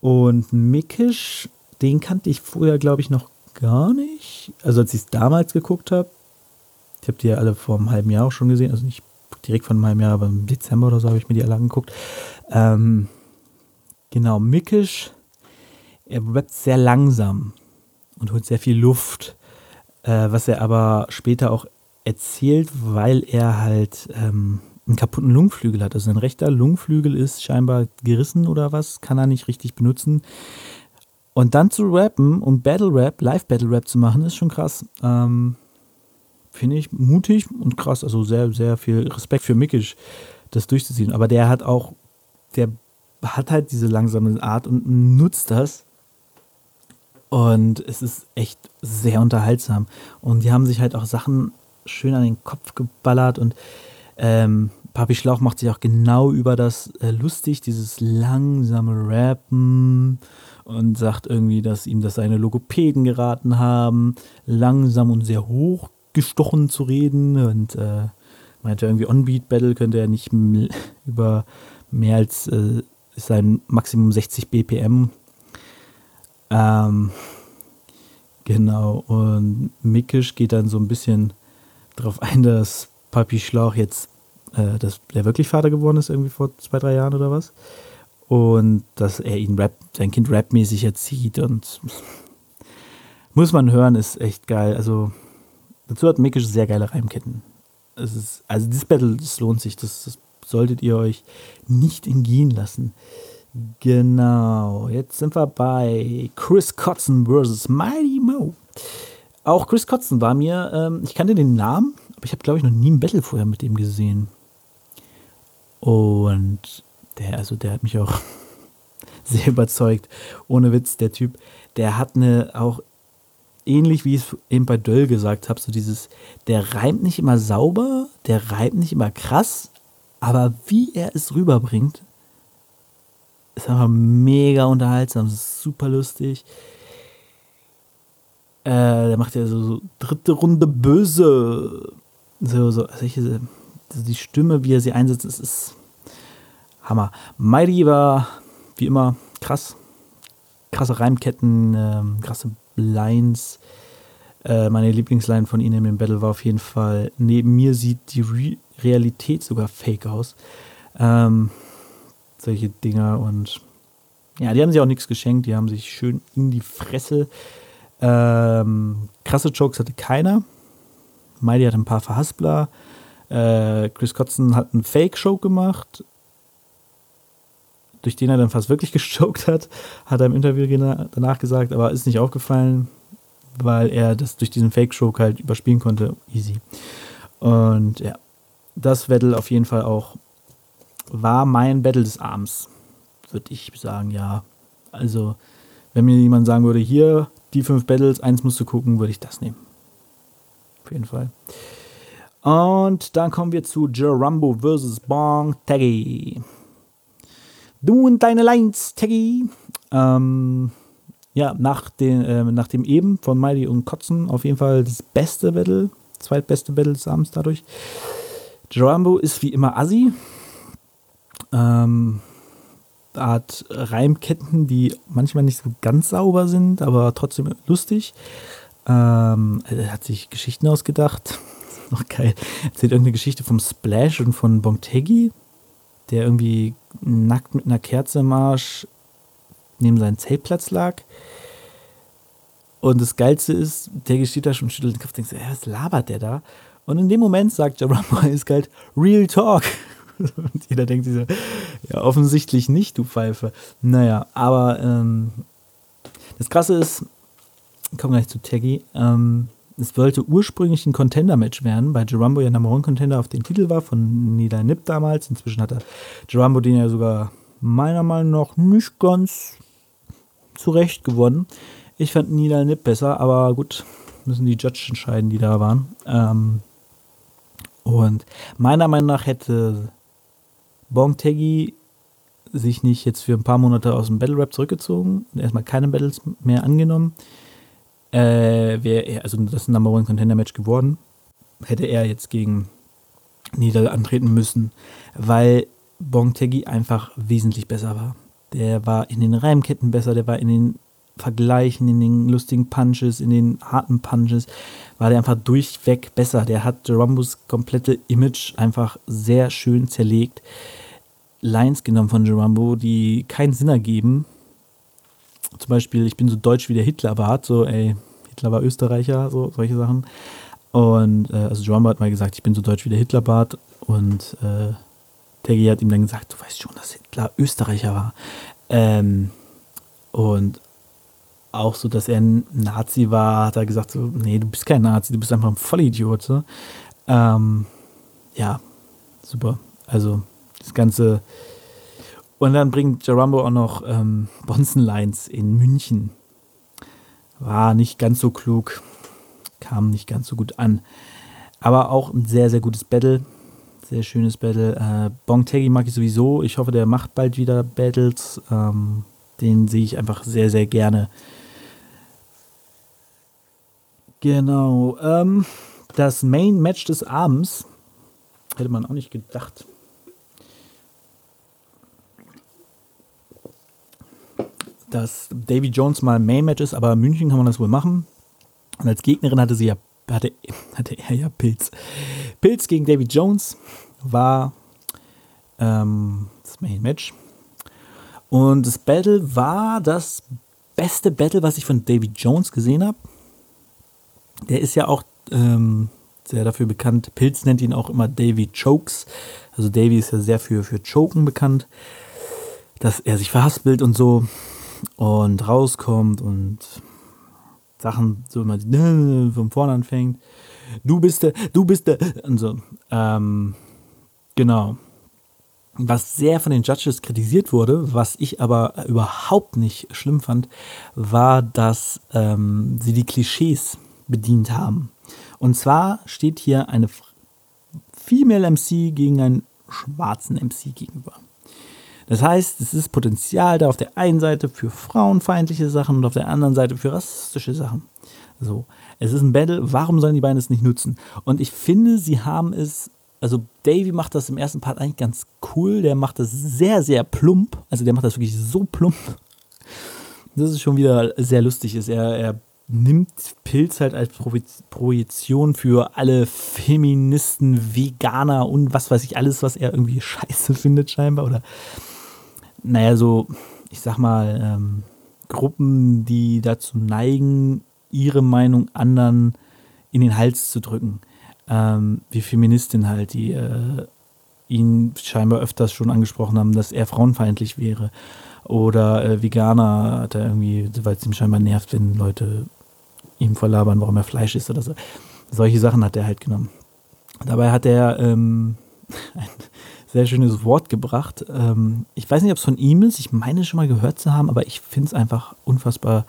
S1: und Mickisch, den kannte ich vorher, glaube ich, noch gar nicht. Also als ich es damals geguckt habe, ich habe die ja alle vor einem halben Jahr auch schon gesehen, also nicht direkt von einem halben Jahr, aber im Dezember oder so habe ich mir die alle angeguckt. Ähm, genau, Mickisch, er rappt sehr langsam und holt sehr viel Luft, äh, was er aber später auch erzählt, weil er halt ähm, einen kaputten Lungenflügel hat. Also sein rechter Lungenflügel ist scheinbar gerissen oder was, kann er nicht richtig benutzen. Und dann zu rappen und Battle Rap, Live Battle Rap zu machen, ist schon krass. Ähm, Finde ich mutig und krass. Also sehr, sehr viel Respekt für Mickisch, das durchzuziehen. Aber der hat auch, der hat halt diese langsame Art und nutzt das. Und es ist echt sehr unterhaltsam. Und die haben sich halt auch Sachen schön an den Kopf geballert und ähm, Papi Schlauch macht sich auch genau über das äh, lustig, dieses langsame Rappen und sagt irgendwie, dass ihm das seine Logopäden geraten haben, langsam und sehr hoch gestochen zu reden und äh, meinte irgendwie On-Beat Battle könnte er nicht über mehr als äh, sein Maximum 60 BPM. Ähm, genau, und Mickisch geht dann so ein bisschen darauf ein, dass Papi Schlauch jetzt, äh, dass der wirklich Vater geworden ist, irgendwie vor zwei, drei Jahren oder was. Und dass er ihn Rap, sein Kind rapmäßig erzieht und [LAUGHS] muss man hören, ist echt geil. Also dazu hat Mikisch sehr geile Reimketten. Es ist, also dieses Battle, das lohnt sich, das, das solltet ihr euch nicht entgehen lassen. Genau, jetzt sind wir bei Chris Kotzen vs. Mighty Mo. Auch Chris Kotzen war mir, ähm, ich kannte den Namen, aber ich habe, glaube ich, noch nie ein Battle vorher mit dem gesehen. Und der, also der hat mich auch [LAUGHS] sehr überzeugt. Ohne Witz, der Typ, der hat eine auch ähnlich wie ich es eben bei Döll gesagt habe, so dieses, der reimt nicht immer sauber, der reimt nicht immer krass, aber wie er es rüberbringt, ist einfach mega unterhaltsam, super lustig. Äh, der macht ja so, so, dritte Runde böse. So, so, solche, also die Stimme, wie er sie einsetzt, ist, ist Hammer. Mighty war wie immer krass. Krasse Reimketten, ähm, krasse Lines. Äh, meine Lieblingsline von ihnen im Battle war auf jeden Fall: Neben mir sieht die Re Realität sogar fake aus. Ähm, solche Dinger und ja, die haben sich auch nichts geschenkt, die haben sich schön in die Fresse ähm, krasse Jokes hatte keiner. Miley hat ein paar Verhaspler. Äh, Chris Kotzen hat einen Fake-Show gemacht, durch den er dann fast wirklich [LAUGHS] gestoked hat, hat er im Interview danach gesagt, aber ist nicht aufgefallen, weil er das durch diesen Fake-Show halt überspielen konnte. Easy. Und ja, das Battle auf jeden Fall auch war mein Battle des Abends, würde ich sagen, ja. Also, wenn mir jemand sagen würde, hier, die fünf Battles, eins musst du gucken, würde ich das nehmen. Auf jeden Fall. Und dann kommen wir zu Jerumbo vs. Bong Taggy. Du und deine Lines, Taggy. Ähm, ja, nach, den, äh, nach dem eben von Mighty und Kotzen auf jeden Fall das beste Battle, zweitbeste Battle des Abends dadurch. Jerumbo ist wie immer Assi. Ähm, Art Reimketten, die manchmal nicht so ganz sauber sind, aber trotzdem lustig. Ähm, er hat sich Geschichten ausgedacht. [LAUGHS] noch geil. Er erzählt irgendeine Geschichte vom Splash und von Bontegi, der irgendwie nackt mit einer Kerze im Arsch neben seinem Zeltplatz lag. Und das Geilste ist, der steht da schon und schüttelt den Kopf und denkt, was labert der da? Und in dem Moment sagt Jerome ist geil, Real Talk. Und jeder denkt sich so, ja, offensichtlich nicht, du Pfeife. Naja, aber ähm, das Krasse ist, ich komme gleich zu Taggy, ähm, es wollte ursprünglich ein Contender-Match werden, weil Jerumbo ja Number One Contender auf den Titel war, von Nida Nip damals. Inzwischen hat er Jerumbo den ja sogar meiner Meinung nach nicht ganz zurecht gewonnen. Ich fand Nida Nip besser, aber gut, müssen die Judge entscheiden, die da waren. Ähm, und meiner Meinung nach hätte Bongtegi sich nicht jetzt für ein paar Monate aus dem Battle Rap zurückgezogen und erstmal keine Battles mehr angenommen, äh, wäre also das Number One Contender Match geworden, hätte er jetzt gegen nieder antreten müssen, weil Bongtegi einfach wesentlich besser war. Der war in den Reimketten besser, der war in den Vergleichen, in den lustigen Punches, in den harten Punches, war der einfach durchweg besser. Der hat Jerombos komplette Image einfach sehr schön zerlegt. Lines genommen von Jerombo, die keinen Sinn ergeben. Zum Beispiel, ich bin so deutsch wie der Hitler war, so, ey, Hitler war Österreicher, so, solche Sachen. Und, äh, also Jerombo hat mal gesagt, ich bin so deutsch wie der Hitlerbart. Und, äh, Teggy hat ihm dann gesagt, du weißt schon, dass Hitler Österreicher war. Ähm, und auch so, dass er ein Nazi war, hat er gesagt, so, nee, du bist kein Nazi, du bist einfach ein Vollidiot. So. Ähm, ja, super. Also das Ganze. Und dann bringt Jarambo auch noch ähm, Bonzenlines in München. War nicht ganz so klug, kam nicht ganz so gut an. Aber auch ein sehr, sehr gutes Battle. Sehr schönes Battle. Äh, Bong Taggy mag ich sowieso. Ich hoffe, der macht bald wieder Battles. Ähm, den sehe ich einfach sehr, sehr gerne. Genau. Ähm, das Main Match des Abends hätte man auch nicht gedacht. Dass Davy Jones mal Main Match ist, aber in München kann man das wohl machen. Und als Gegnerin hatte sie ja, hatte, [LAUGHS] hatte er ja Pilz. Pilz gegen Davy Jones war ähm, das Main Match. Und das Battle war das beste Battle, was ich von Davy Jones gesehen habe. Der ist ja auch ähm, sehr dafür bekannt. Pilz nennt ihn auch immer Davy Chokes. Also Davy ist ja sehr für, für Choken bekannt. Dass er sich verhaspelt und so und rauskommt und Sachen so immer [LAUGHS] von vorne anfängt. Du bist der, du bist der und so. Ähm, genau. Was sehr von den Judges kritisiert wurde, was ich aber überhaupt nicht schlimm fand, war, dass ähm, sie die Klischees bedient haben. Und zwar steht hier eine Female MC gegen einen schwarzen MC gegenüber. Das heißt, es ist Potenzial da auf der einen Seite für frauenfeindliche Sachen und auf der anderen Seite für rassistische Sachen. So, es ist ein Battle, warum sollen die beiden es nicht nutzen? Und ich finde, sie haben es, also Davy macht das im ersten Part eigentlich ganz cool, der macht das sehr, sehr plump, also der macht das wirklich so plump, [LAUGHS] dass es schon wieder sehr lustig ist. Er, er nimmt Pilz halt als Projektion für alle Feministen, Veganer und was weiß ich, alles, was er irgendwie [LAUGHS] scheiße findet, scheinbar. Oder, naja, so, ich sag mal, ähm, Gruppen, die dazu neigen, ihre Meinung anderen in den Hals zu drücken. Ähm, wie Feministin halt, die äh, ihn scheinbar öfters schon angesprochen haben, dass er frauenfeindlich wäre. Oder äh, Veganer hat er irgendwie, weil es ihm scheinbar nervt, wenn Leute ihm verlabern, warum er Fleisch isst oder so. Solche Sachen hat er halt genommen. Dabei hat er ähm, [LAUGHS] ein sehr schönes Wort gebracht. Ähm, ich weiß nicht, ob es von ihm ist. Ich meine schon mal gehört zu haben, aber ich finde es einfach unfassbar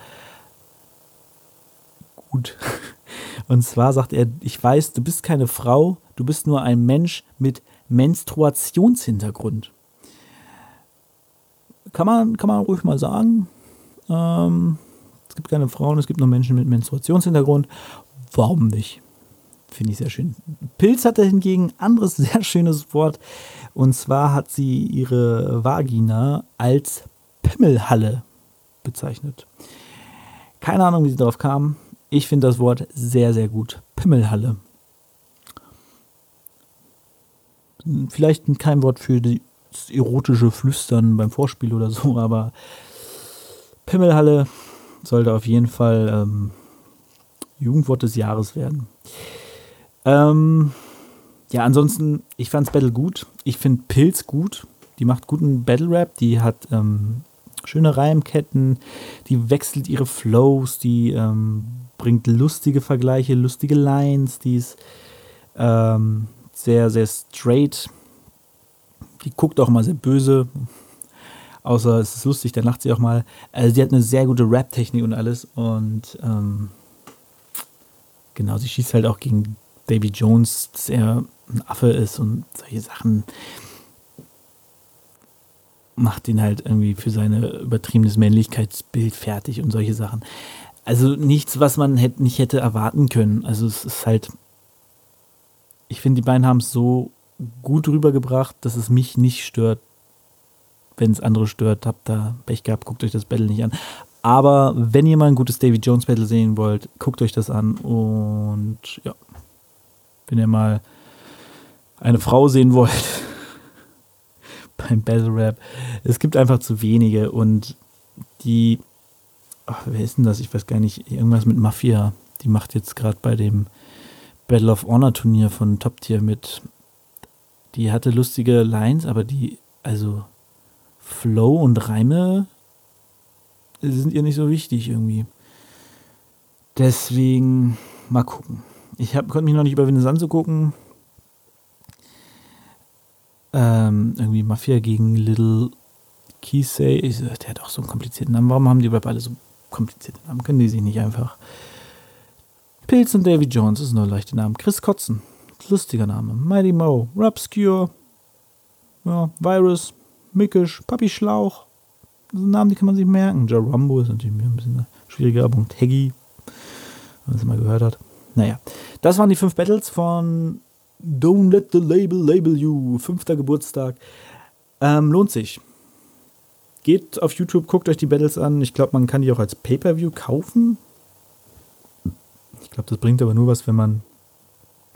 S1: gut. [LAUGHS] Und zwar sagt er, ich weiß, du bist keine Frau, du bist nur ein Mensch mit Menstruationshintergrund. Kann man, kann man ruhig mal sagen. Ähm, gibt keine Frauen, es gibt nur Menschen mit Menstruationshintergrund. Warum nicht? Finde ich sehr schön. Pilz hatte hingegen ein anderes [LAUGHS] sehr schönes Wort. Und zwar hat sie ihre Vagina als Pimmelhalle bezeichnet. Keine Ahnung, wie sie darauf kam. Ich finde das Wort sehr, sehr gut. Pimmelhalle. Vielleicht kein Wort für das erotische Flüstern beim Vorspiel oder so, aber Pimmelhalle sollte auf jeden Fall ähm, Jugendwort des Jahres werden. Ähm, ja, ansonsten, ich fand's Battle gut. Ich finde Pilz gut. Die macht guten Battle Rap. Die hat ähm, schöne Reimketten. Die wechselt ihre Flows. Die ähm, bringt lustige Vergleiche, lustige Lines. Die ist ähm, sehr, sehr straight. Die guckt auch mal sehr böse. Außer es ist lustig, da lacht sie auch mal. Also sie hat eine sehr gute Rap-Technik und alles. Und ähm, genau, sie schießt halt auch gegen Baby Jones, dass er ein Affe ist und solche Sachen. Macht ihn halt irgendwie für sein übertriebenes Männlichkeitsbild fertig und solche Sachen. Also nichts, was man hätte, nicht hätte erwarten können. Also es ist halt. Ich finde, die beiden haben es so gut rübergebracht, dass es mich nicht stört. Wenn es andere stört, habt da Pech gehabt, guckt euch das Battle nicht an. Aber wenn ihr mal ein gutes Davy Jones Battle sehen wollt, guckt euch das an. Und ja, wenn ihr mal eine Frau sehen wollt [LAUGHS] beim Battle Rap, es gibt einfach zu wenige und die, ach, wer ist denn das? Ich weiß gar nicht, irgendwas mit Mafia. Die macht jetzt gerade bei dem Battle of Honor Turnier von Top Tier mit. Die hatte lustige Lines, aber die, also Flow und Reime sind ihr nicht so wichtig irgendwie. Deswegen mal gucken. Ich hab, konnte mich noch nicht überwinden, es anzugucken. Ähm, irgendwie Mafia gegen Little Kisei. Der hat auch so einen komplizierten Namen. Warum haben die Rap alle so komplizierte Namen? Können die sich nicht einfach. Pilz und Davy Jones ist nur leichte Namen. Chris Kotzen, lustiger Name. Mighty Mo, Rapscure, ja, Virus, Mickisch, Papi Schlauch. Das sind Namen, die kann man sich merken. Jarumbo ist natürlich ein bisschen eine schwierige Werbung. Teggy, wenn man es mal gehört hat. Naja, das waren die fünf Battles von Don't Let the Label Label You. Fünfter Geburtstag. Ähm, lohnt sich. Geht auf YouTube, guckt euch die Battles an. Ich glaube, man kann die auch als Pay-Per-View kaufen. Ich glaube, das bringt aber nur was, wenn man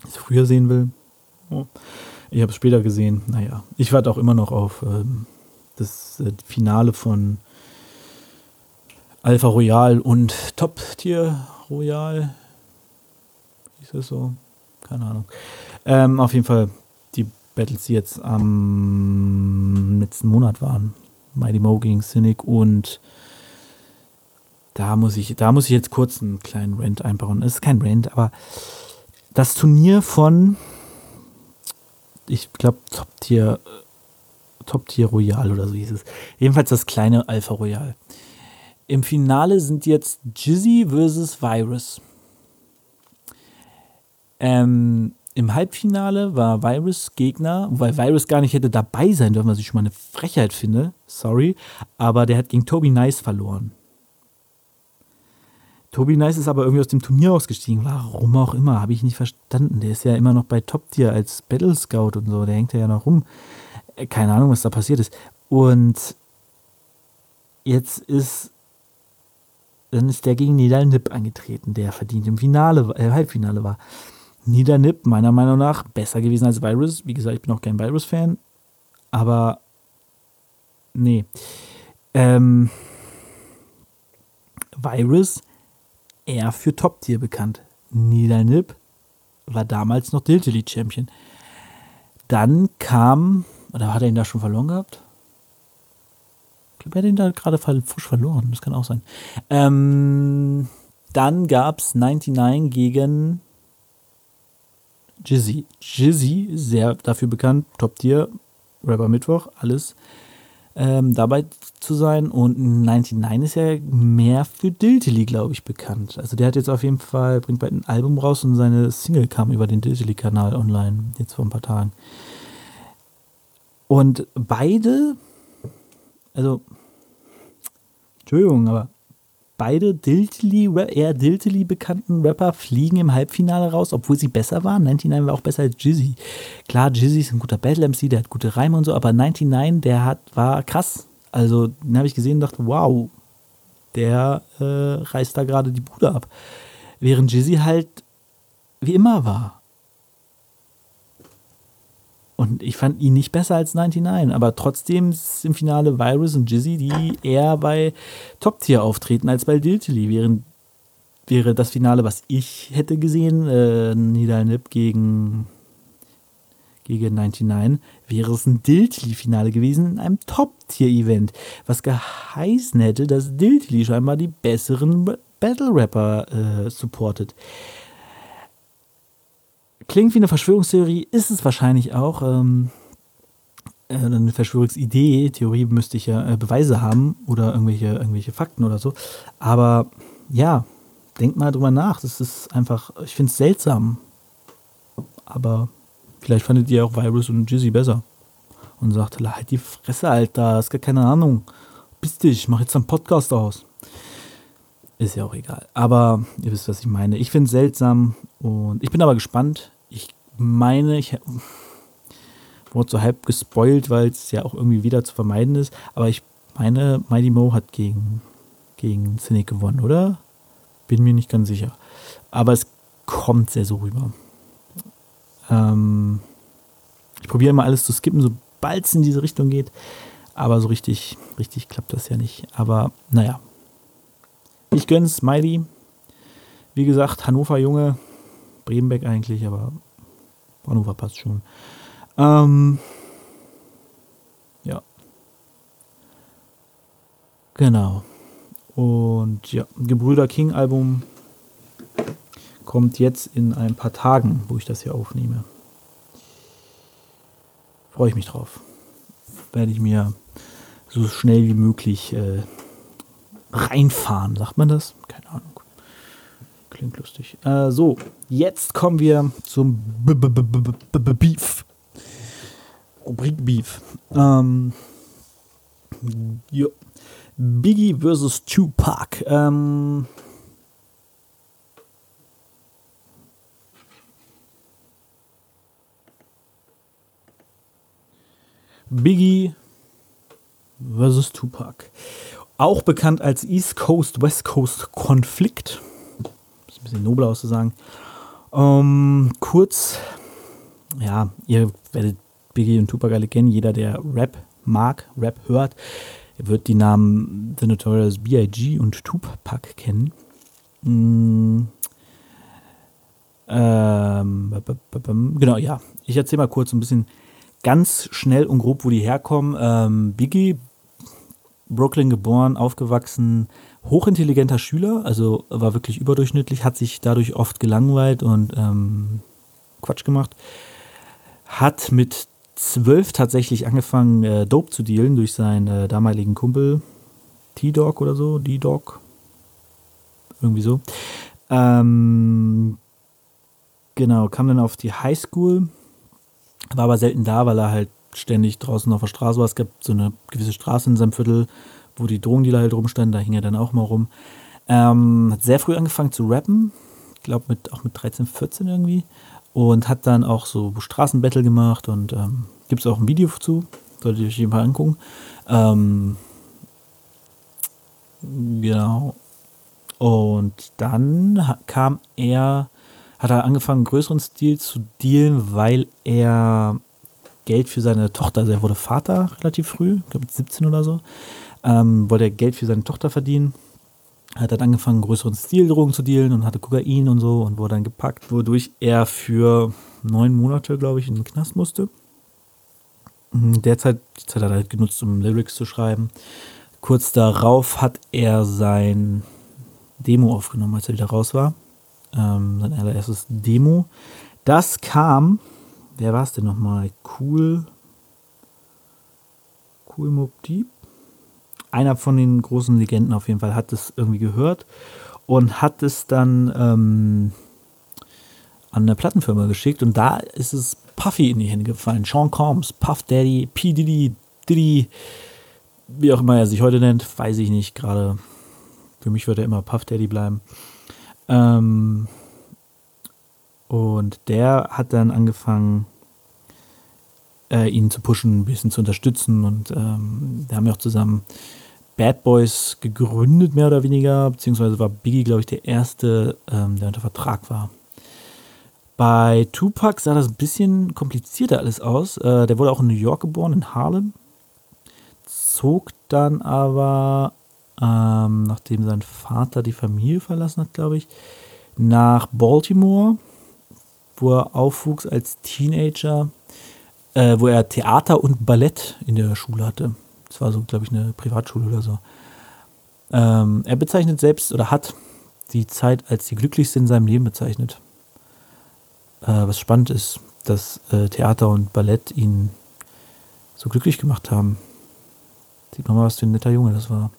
S1: es früher sehen will. Oh. Ich habe es später gesehen. Naja, ich warte auch immer noch auf ähm, das äh, Finale von Alpha Royal und Top Tier Royal. Ist das so? Keine Ahnung. Ähm, auf jeden Fall die Battles, die jetzt am letzten Monat waren. Mighty Mo gegen Cynic und da muss ich, da muss ich jetzt kurz einen kleinen Rant einbauen. Es ist kein Rant, aber das Turnier von, ich glaube, Top Tier Top Tier Royal oder so hieß es. Jedenfalls das kleine Alpha Royal. Im Finale sind jetzt Jizzy versus Virus. Ähm, Im Halbfinale war Virus Gegner, weil Virus gar nicht hätte dabei sein dürfen, was ich schon mal eine Frechheit finde. Sorry. Aber der hat gegen Toby Nice verloren. Toby Nice ist aber irgendwie aus dem Turnier ausgestiegen. Warum auch immer, habe ich nicht verstanden. Der ist ja immer noch bei Top Tier als Battle Scout und so. Der hängt ja noch rum. Äh, keine Ahnung, was da passiert ist. Und jetzt ist, dann ist der gegen Nidal Nip angetreten, der verdient im Finale, äh, Halbfinale war. Nidal Nip, meiner Meinung nach, besser gewesen als Virus. Wie gesagt, ich bin auch kein Virus-Fan. Aber, nee. Ähm, Virus eher für Top-Tier bekannt. Nidal Nip war damals noch Diltily Champion. Dann kam oder hat er ihn da schon verloren gehabt? Ich glaube, er hat ihn da gerade frisch verloren. Das kann auch sein. Ähm, dann gab es 99 gegen Jizzy. Jizzy, sehr dafür bekannt, Top-Tier, Rapper Mittwoch, alles ähm, dabei zu sein. Und 99 ist ja mehr für Diltily, glaube ich, bekannt. Also der hat jetzt auf jeden Fall, bringt bald ein Album raus und seine Single kam über den Diltily-Kanal online, jetzt vor ein paar Tagen. Und beide, also, Entschuldigung, aber beide Diltily, eher Diltily bekannten Rapper fliegen im Halbfinale raus, obwohl sie besser waren. 99 war auch besser als Jizzy. Klar, Jizzy ist ein guter Battle MC, der hat gute Reime und so, aber 99, der hat, war krass. Also, den habe ich gesehen und dachte, wow, der äh, reißt da gerade die Bude ab. Während Jizzy halt wie immer war. Und ich fand ihn nicht besser als 99, aber trotzdem ist im Finale Virus und Jizzy, die eher bei Top-Tier auftreten als bei Diltily. Während wäre das Finale, was ich hätte gesehen, äh, Nidal Nip gegen, gegen 99, wäre es ein Diltily-Finale gewesen in einem Top-Tier-Event. Was geheißen hätte, dass Diltily scheinbar die besseren Battle-Rapper äh, supportet. Klingt wie eine Verschwörungstheorie, ist es wahrscheinlich auch. Ähm, äh, eine Verschwörungsidee, Theorie müsste ich ja äh, Beweise haben oder irgendwelche, irgendwelche Fakten oder so. Aber ja, denkt mal drüber nach. Das ist einfach, ich finde es seltsam. Aber vielleicht fandet ihr auch Virus und Jizzy besser. Und sagt, halt die Fresse, Alter, ist gar keine Ahnung. Bist dich, mach jetzt einen Podcast aus. Ist ja auch egal. Aber ihr wisst, was ich meine. Ich finde es seltsam und ich bin aber gespannt, meine, ich, wurde so halb gespoilt, weil es ja auch irgendwie wieder zu vermeiden ist. Aber ich meine, Mighty Mo hat gegen, gegen Cynic gewonnen, oder? Bin mir nicht ganz sicher. Aber es kommt sehr so rüber. Ähm, ich probiere immer alles zu skippen, sobald es in diese Richtung geht. Aber so richtig, richtig klappt das ja nicht. Aber naja. Ich gönn's, Mighty. Wie gesagt, Hannover Junge. Bremenbeck eigentlich, aber Hannover passt schon. Ähm, ja. Genau. Und ja, Gebrüder King Album kommt jetzt in ein paar Tagen, wo ich das hier aufnehme. Freue ich mich drauf. Werde ich mir so schnell wie möglich äh, reinfahren. Sagt man das? Keine Ahnung. Klingt lustig. Äh, so, jetzt kommen wir zum B -B -B Beef. Rubrik Beef. Ähm, jo. Biggie vs. Tupac. Ähm, Biggie vs. Tupac. Auch bekannt als East Coast, West Coast Konflikt. Ein bisschen nobler auszusagen. Ähm, kurz, ja, ihr werdet Biggie und Tupac alle kennen. Jeder, der Rap mag, Rap hört, wird die Namen The Notorious B.I.G. und Tupac kennen. Mm, ähm, genau, ja. Ich erzähle mal kurz ein bisschen ganz schnell und grob, wo die herkommen. Ähm, Biggie, Brooklyn geboren, aufgewachsen, hochintelligenter Schüler, also war wirklich überdurchschnittlich, hat sich dadurch oft gelangweilt und ähm, Quatsch gemacht. Hat mit zwölf tatsächlich angefangen, äh, Dope zu dealen durch seinen äh, damaligen Kumpel T-Dog oder so, D-Dog. Irgendwie so. Ähm, genau, kam dann auf die Highschool, war aber selten da, weil er halt ständig draußen auf der Straße war. Es gab so eine gewisse Straße in seinem Viertel, wo die Drogendealer halt rumstanden, da hing er dann auch mal rum. Ähm, hat sehr früh angefangen zu rappen, ich glaube mit, auch mit 13, 14 irgendwie. Und hat dann auch so Straßenbattle gemacht und ähm, gibt es auch ein Video zu, solltet ihr euch Fall angucken. Ähm, genau. Und dann kam er hat er angefangen, größeren Stil zu dealen, weil er Geld für seine Tochter, also er wurde Vater relativ früh, ich glaube 17 oder so, ähm, wollte er Geld für seine Tochter verdienen. Hat dann angefangen, größeren Stildrogen zu dealen und hatte Kokain und so und wurde dann gepackt, wodurch er für neun Monate, glaube ich, in den Knast musste. Mhm, derzeit, die Zeit hat er halt genutzt, um Lyrics zu schreiben. Kurz darauf hat er sein Demo aufgenommen, als er wieder raus war ähm, sein allererstes Demo. Das kam, wer war es denn nochmal? Cool, Cool Mob Deep? Einer von den großen Legenden auf jeden Fall hat es irgendwie gehört und hat es dann ähm, an eine Plattenfirma geschickt und da ist es Puffy in die Hände gefallen. Sean Combs, Puff Daddy, P. Diddy, Diddy, wie auch immer er sich heute nennt, weiß ich nicht. Gerade für mich wird er immer Puff Daddy bleiben. Ähm, und der hat dann angefangen, äh, ihn zu pushen, ein bisschen zu unterstützen. Und ähm, wir haben ja auch zusammen Bad Boys gegründet, mehr oder weniger. Beziehungsweise war Biggie, glaube ich, der erste, ähm, der unter Vertrag war. Bei Tupac sah das ein bisschen komplizierter alles aus. Äh, der wurde auch in New York geboren, in Harlem. Zog dann aber ähm, nachdem sein Vater die Familie verlassen hat, glaube ich, nach Baltimore, wo er aufwuchs als Teenager, äh, wo er Theater und Ballett in der Schule hatte. Das war so, glaube ich, eine Privatschule oder so. Ähm, er bezeichnet selbst oder hat die Zeit als die glücklichste in seinem Leben bezeichnet. Äh, was spannend ist, dass äh, Theater und Ballett ihn so glücklich gemacht haben. Sieht man mal, was für ein netter Junge das war.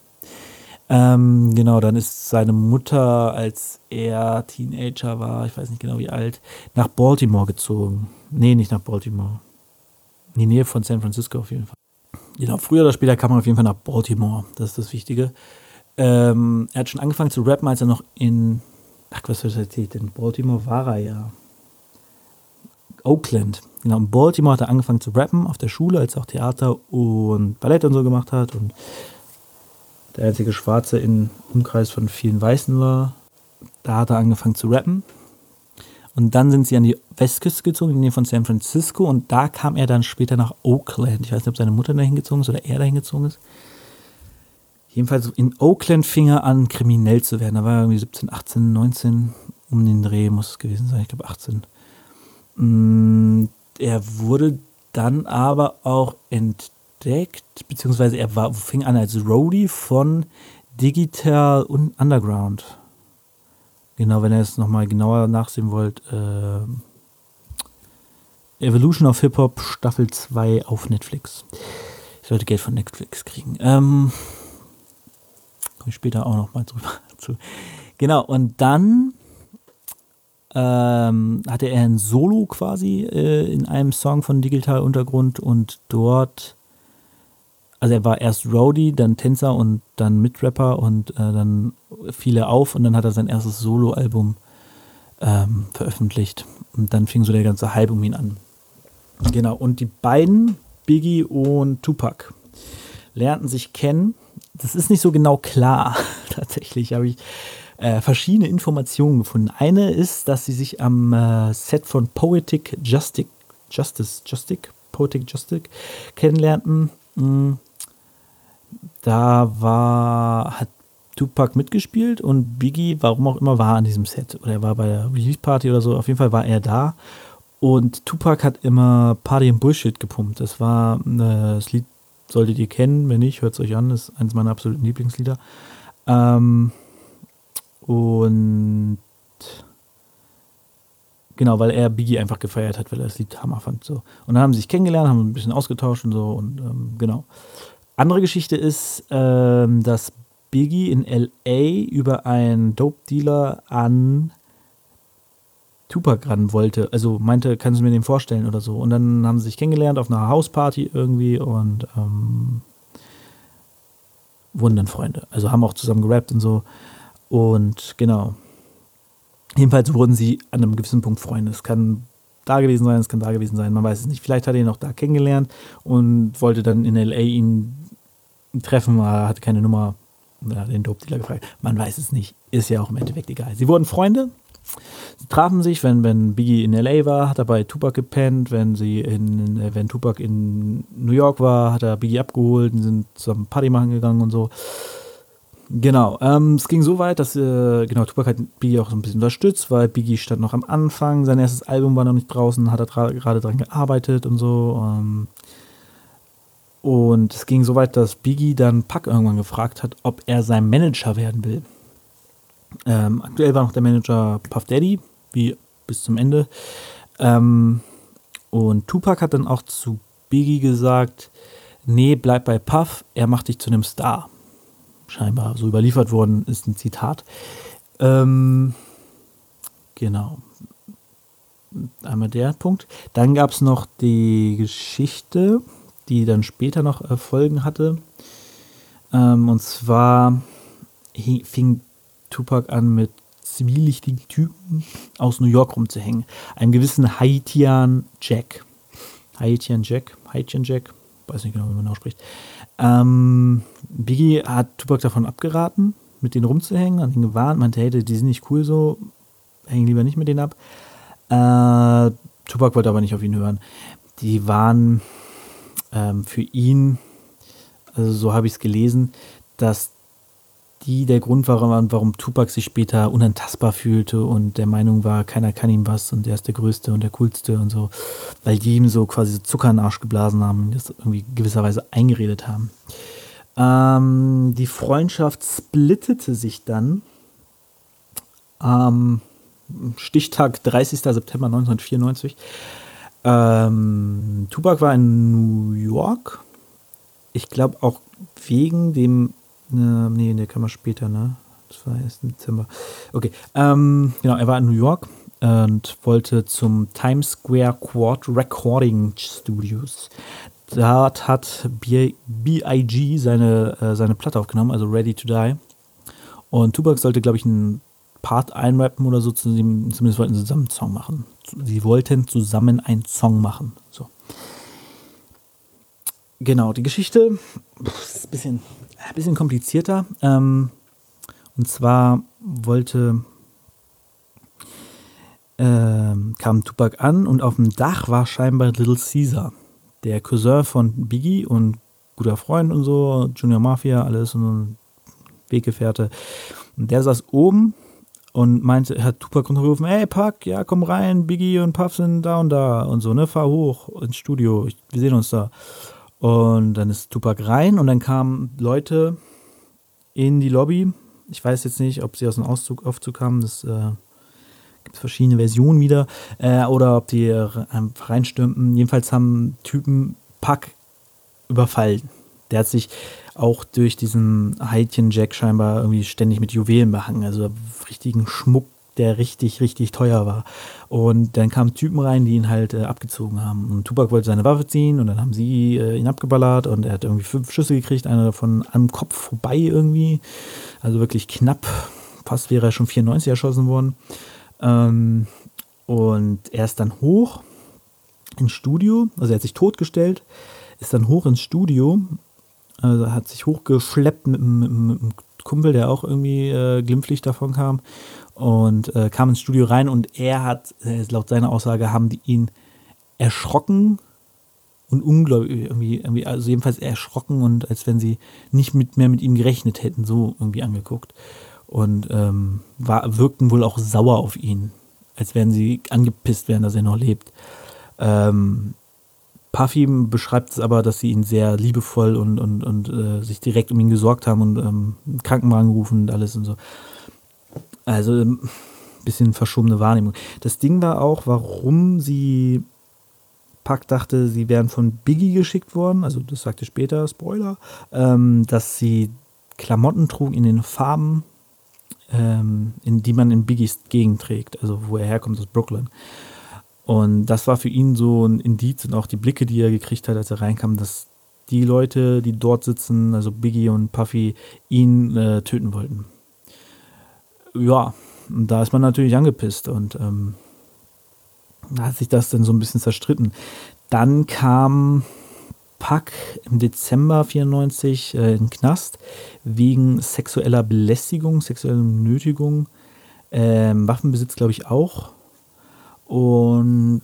S1: Ähm, genau, dann ist seine Mutter, als er Teenager war, ich weiß nicht genau wie alt, nach Baltimore gezogen. Nee, nicht nach Baltimore. In die Nähe von San Francisco auf jeden Fall. Genau, früher oder später kam er auf jeden Fall nach Baltimore. Das ist das Wichtige. Ähm, er hat schon angefangen zu rappen, als er noch in, ach, was soll ich? In Baltimore war er ja. Oakland. Genau, in Baltimore hat er angefangen zu rappen auf der Schule, als er auch Theater und Ballett und so gemacht hat und der einzige Schwarze im Umkreis von vielen Weißen war. Da hat er angefangen zu rappen. Und dann sind sie an die Westküste gezogen, in die Nähe von San Francisco. Und da kam er dann später nach Oakland. Ich weiß nicht, ob seine Mutter dahin gezogen ist oder er dahin gezogen ist. Jedenfalls in Oakland fing er an, kriminell zu werden. Da war er irgendwie 17, 18, 19, um den Dreh muss es gewesen sein. Ich glaube 18. Mm, er wurde dann aber auch entdeckt, beziehungsweise er war, fing an als Roadie von Digital und Underground. Genau, wenn ihr es nochmal genauer nachsehen wollt, äh, Evolution of Hip Hop Staffel 2 auf Netflix. Ich sollte Geld von Netflix kriegen. Ähm, Komme ich später auch nochmal drüber [LAUGHS] zu. Genau, und dann ähm, hatte er ein Solo quasi äh, in einem Song von Digital Untergrund und dort, also er war erst Roadie, dann Tänzer und dann Mitrapper und äh, dann fiel er auf und dann hat er sein erstes Solo-Album ähm, veröffentlicht und dann fing so der ganze Hype um ihn an. Genau, und die beiden, Biggie und Tupac, lernten sich kennen. Das ist nicht so genau klar, [LAUGHS] tatsächlich, habe ich äh, verschiedene Informationen gefunden. Eine ist, dass sie sich am äh, Set von Poetic Justice, Justice, Justice, Poetic Justice kennenlernten. Da war, hat Tupac mitgespielt und Biggie, warum auch immer, war an diesem Set. Oder er war bei der Release Party oder so. Auf jeden Fall war er da. Und Tupac hat immer Party and Bullshit gepumpt. Das war, äh, das Lied solltet ihr kennen. Wenn nicht, hört es euch an. Das ist eines meiner absoluten Lieblingslieder. Ähm, und genau, weil er Biggie einfach gefeiert hat, weil er das Lied Hammer fand. So. Und dann haben sie sich kennengelernt, haben ein bisschen ausgetauscht und so. Und ähm, genau. Andere Geschichte ist, ähm, dass Biggie in LA über einen Dope-Dealer an Tupac ran wollte. Also meinte, kannst du mir den vorstellen oder so. Und dann haben sie sich kennengelernt auf einer Hausparty irgendwie und ähm, wurden dann Freunde. Also haben auch zusammen gerappt und so. Und genau. Jedenfalls wurden sie an einem gewissen Punkt Freunde. Es kann da gewesen sein, es kann da gewesen sein, man weiß es nicht. Vielleicht hat er ihn auch da kennengelernt und wollte dann in LA ihn treffen, hatte keine Nummer. Den Dope-Dealer gefragt. Man weiß es nicht. Ist ja auch im Endeffekt egal. Sie wurden Freunde. Sie trafen sich, wenn, wenn Biggie in LA war, hat er bei Tupac gepennt. Wenn, sie in, wenn Tupac in New York war, hat er Biggie abgeholt und sind zusammen Party machen gegangen und so. Genau, ähm, es ging so weit, dass äh, genau, Tupac hat Biggie auch so ein bisschen unterstützt, weil Biggie stand noch am Anfang, sein erstes Album war noch nicht draußen, hat er gerade dran gearbeitet und so. Ähm, und es ging so weit, dass Biggie dann Pack irgendwann gefragt hat, ob er sein Manager werden will. Ähm, aktuell war noch der Manager Puff Daddy, wie bis zum Ende. Ähm, und Tupac hat dann auch zu Biggie gesagt, nee, bleib bei Puff, er macht dich zu einem Star scheinbar so überliefert worden ist, ein Zitat. Ähm, genau. Einmal der Punkt. Dann gab es noch die Geschichte, die dann später noch Folgen hatte. Ähm, und zwar fing Tupac an, mit zivilichtigen Typen aus New York rumzuhängen. Einem gewissen Haitian Jack. Haitian Jack, Haitian Jack, weiß nicht genau, wie man ausspricht. Ähm, Biggie hat Tupac davon abgeraten, mit denen rumzuhängen, hat ihn gewarnt, meinte, hey, die sind nicht cool so, hängen lieber nicht mit denen ab. Äh, Tupac wollte aber nicht auf ihn hören. Die waren ähm, für ihn, also so habe ich es gelesen, dass die der Grund waren, warum Tupac sich später unantastbar fühlte und der Meinung war, keiner kann ihm was und er ist der Größte und der Coolste und so, weil die ihm so quasi Zucker in den Arsch geblasen haben und das irgendwie gewisserweise eingeredet haben. Ähm, die Freundschaft splittete sich dann am Stichtag 30. September 1994. Ähm, Tupac war in New York. Ich glaube auch wegen dem Ne, nee, der kam mal später, ne? Das war erst im Dezember. Okay, ähm, genau, er war in New York und wollte zum Times Square Quad Recording Studios. Dort hat B.I.G. seine, äh, seine Platte aufgenommen, also Ready to Die. Und Tupac sollte, glaube ich, einen Part einrappen oder so, zumindest wollten sie zusammen einen Song machen. Sie wollten zusammen einen Song machen. So. Genau, die Geschichte ist ein bisschen, ein bisschen komplizierter. Ähm, und zwar wollte ähm, kam Tupac an und auf dem Dach war scheinbar Little Caesar, der Cousin von Biggie und guter Freund und so, Junior Mafia, alles und Weggefährte. Und der saß oben und meinte, hat Tupac runtergerufen, ey Pac, ja komm rein, Biggie und Puff sind da und da und so, ne, fahr hoch ins Studio, wir sehen uns da. Und dann ist Tupac rein und dann kamen Leute in die Lobby. Ich weiß jetzt nicht, ob sie aus dem Auszug, Aufzug kamen, das äh, gibt verschiedene Versionen wieder, äh, oder ob die einfach reinstürmten. Jedenfalls haben Typen Pack überfallen. Der hat sich auch durch diesen Heidchen-Jack scheinbar irgendwie ständig mit Juwelen behangen, also richtigen Schmuck, der richtig, richtig teuer war. Und dann kamen Typen rein, die ihn halt äh, abgezogen haben. Und Tupac wollte seine Waffe ziehen und dann haben sie äh, ihn abgeballert und er hat irgendwie fünf Schüsse gekriegt, einer davon am Kopf vorbei irgendwie. Also wirklich knapp. Fast wäre er schon 94 erschossen worden. Ähm, und er ist dann hoch ins Studio, also er hat sich totgestellt, ist dann hoch ins Studio, also hat sich hochgeschleppt mit, mit, mit einem Kumpel, der auch irgendwie äh, glimpflich davon kam und äh, kam ins Studio rein und er hat, äh, laut seiner Aussage, haben die ihn erschrocken und unglaublich, irgendwie, irgendwie, also jedenfalls erschrocken und als wenn sie nicht mit, mehr mit ihm gerechnet hätten, so irgendwie angeguckt und ähm, war, wirkten wohl auch sauer auf ihn, als wären sie angepisst wären, dass er noch lebt. Ähm, Puffy beschreibt es aber, dass sie ihn sehr liebevoll und, und, und äh, sich direkt um ihn gesorgt haben und ähm, Krankenwagen gerufen und alles und so. Also ein ähm, bisschen verschobene Wahrnehmung. Das Ding war auch, warum sie Pack dachte, sie wären von Biggie geschickt worden, also das sagte später, Spoiler, ähm, dass sie Klamotten trugen in den Farben ähm, in die man in Biggies Gegend trägt, also wo er herkommt aus Brooklyn. Und das war für ihn so ein Indiz und auch die Blicke, die er gekriegt hat, als er reinkam, dass die Leute, die dort sitzen, also Biggie und Puffy, ihn äh, töten wollten. Ja, und da ist man natürlich angepisst und ähm, da hat sich das dann so ein bisschen zerstritten. Dann kam Pack im Dezember 94 äh, in den Knast wegen sexueller Belästigung, sexueller Nötigung, ähm, Waffenbesitz, glaube ich, auch. Und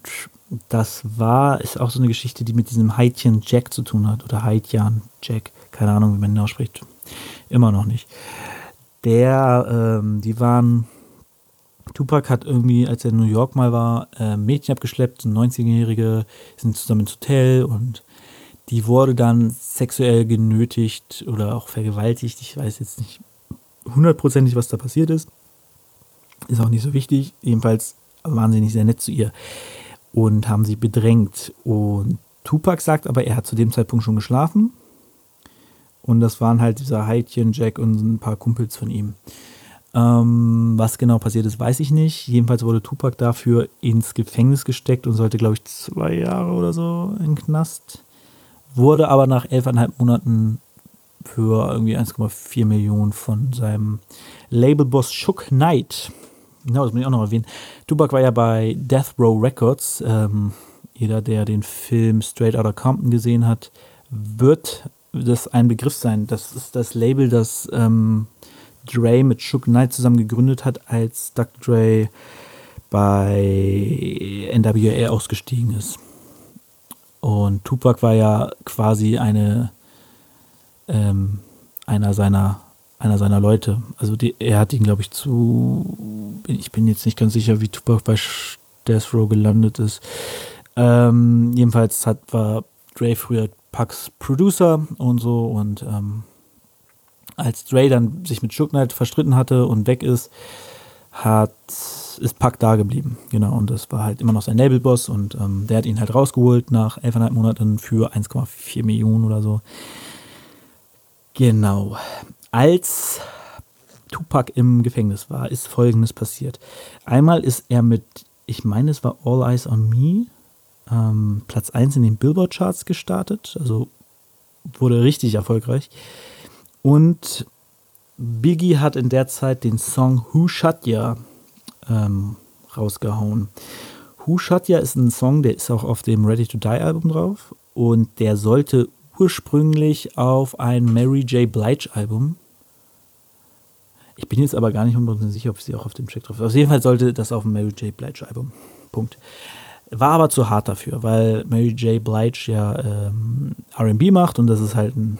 S1: das war, ist auch so eine Geschichte, die mit diesem Haitian Jack zu tun hat. Oder Haitian Jack, keine Ahnung, wie man ihn ausspricht. Immer noch nicht. Der, ähm, die waren, Tupac hat irgendwie, als er in New York mal war, äh, Mädchen abgeschleppt, ein 19-Jährige, sind zusammen ins Hotel und die wurde dann sexuell genötigt oder auch vergewaltigt. Ich weiß jetzt nicht hundertprozentig, was da passiert ist. Ist auch nicht so wichtig. Jedenfalls waren sie nicht sehr nett zu ihr und haben sie bedrängt. Und Tupac sagt aber, er hat zu dem Zeitpunkt schon geschlafen. Und das waren halt dieser Heidchen, Jack und ein paar Kumpels von ihm. Ähm, was genau passiert ist, weiß ich nicht. Jedenfalls wurde Tupac dafür ins Gefängnis gesteckt und sollte, glaube ich, zwei Jahre oder so in den Knast wurde aber nach elfeinhalb Monaten für irgendwie 1,4 Millionen von seinem Labelboss Shook Knight. Genau, das muss ich auch noch erwähnen. Tupac war ja bei Death Row Records. Ähm, jeder, der den Film Straight Outta Compton gesehen hat, wird das ein Begriff sein. Das ist das Label, das ähm, Dre mit Shook Knight zusammen gegründet hat, als Dr. Dre bei NWA ausgestiegen ist. Und Tupac war ja quasi eine, ähm, einer seiner einer seiner Leute. Also die, er hat ihn, glaube ich, zu. Ich bin jetzt nicht ganz sicher, wie Tupac bei Death Row gelandet ist. Ähm, jedenfalls hat, war Dre früher Pucks Producer und so und ähm, als Dre dann sich mit Shook Knight verstritten hatte und weg ist, hat ist Pack da geblieben. Genau, und das war halt immer noch sein Labelboss und ähm, der hat ihn halt rausgeholt nach 11,5 Monaten für 1,4 Millionen oder so. Genau. Als Tupac im Gefängnis war, ist folgendes passiert. Einmal ist er mit, ich meine, es war All Eyes on Me, ähm, Platz 1 in den Billboard-Charts gestartet, also wurde richtig erfolgreich. Und Biggie hat in der Zeit den Song Who Shut Ya ähm, rausgehauen. Who Shot Ya ist ein Song, der ist auch auf dem Ready to Die Album drauf und der sollte ursprünglich auf ein Mary J. Blige Album. Ich bin jetzt aber gar nicht unbedingt sicher, ob sie auch auf dem Track drauf ist. Auf jeden Fall sollte das auf dem Mary J. Blige Album. Punkt. War aber zu hart dafür, weil Mary J. Blige ja ähm, RB macht und das ist halt ein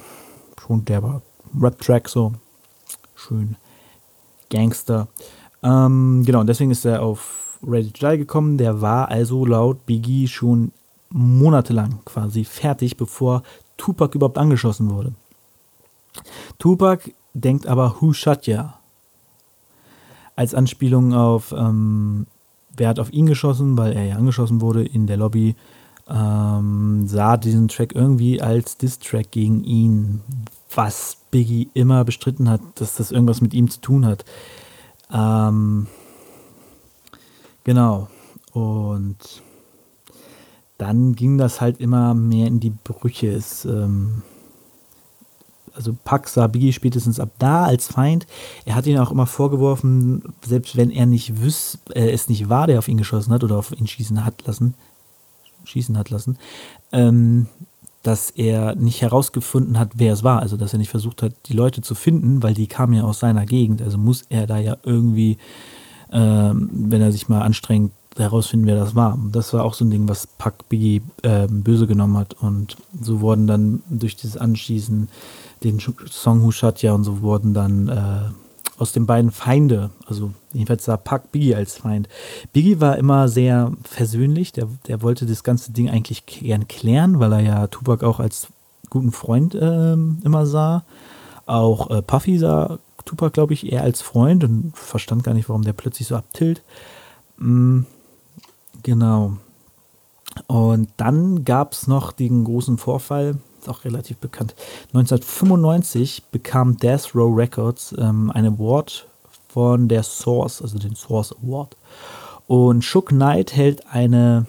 S1: schon der Rap-Track so. Schön Gangster. Ähm, genau, deswegen ist er auf Ready to Die gekommen. Der war also laut Biggie schon monatelang quasi fertig, bevor Tupac überhaupt angeschossen wurde. Tupac denkt aber Who Shot Ya? Als Anspielung auf, ähm, wer hat auf ihn geschossen, weil er ja angeschossen wurde in der Lobby, ähm, sah diesen Track irgendwie als Diss-Track gegen ihn, was Biggie immer bestritten hat, dass das irgendwas mit ihm zu tun hat. Ähm, genau. Und dann ging das halt immer mehr in die Brüche. Es, ähm, also Pack sah Biggie spätestens ab da als Feind. Er hat ihn auch immer vorgeworfen, selbst wenn er nicht wüs äh, es nicht war, der auf ihn geschossen hat oder auf ihn schießen hat lassen, schießen hat lassen, ähm, dass er nicht herausgefunden hat, wer es war. Also dass er nicht versucht hat, die Leute zu finden, weil die kamen ja aus seiner Gegend. Also muss er da ja irgendwie, ähm, wenn er sich mal anstrengt, herausfinden, wer das war. Das war auch so ein Ding, was Pack Biggie äh, böse genommen hat. Und so wurden dann durch dieses Anschießen den Song Hushatja und so wurden dann äh, aus den beiden Feinde, also jedenfalls sah Pack Biggie als Feind. Biggie war immer sehr versöhnlich, der, der wollte das ganze Ding eigentlich gern klären, weil er ja Tupac auch als guten Freund äh, immer sah. Auch äh, Puffy sah Tupac, glaube ich, eher als Freund und verstand gar nicht, warum der plötzlich so abtilt. Mm, genau. Und dann gab es noch den großen Vorfall, ist auch relativ bekannt. 1995 bekam Death Row Records ähm, ein Award von der Source, also den Source Award. Und Shook Knight hält eine,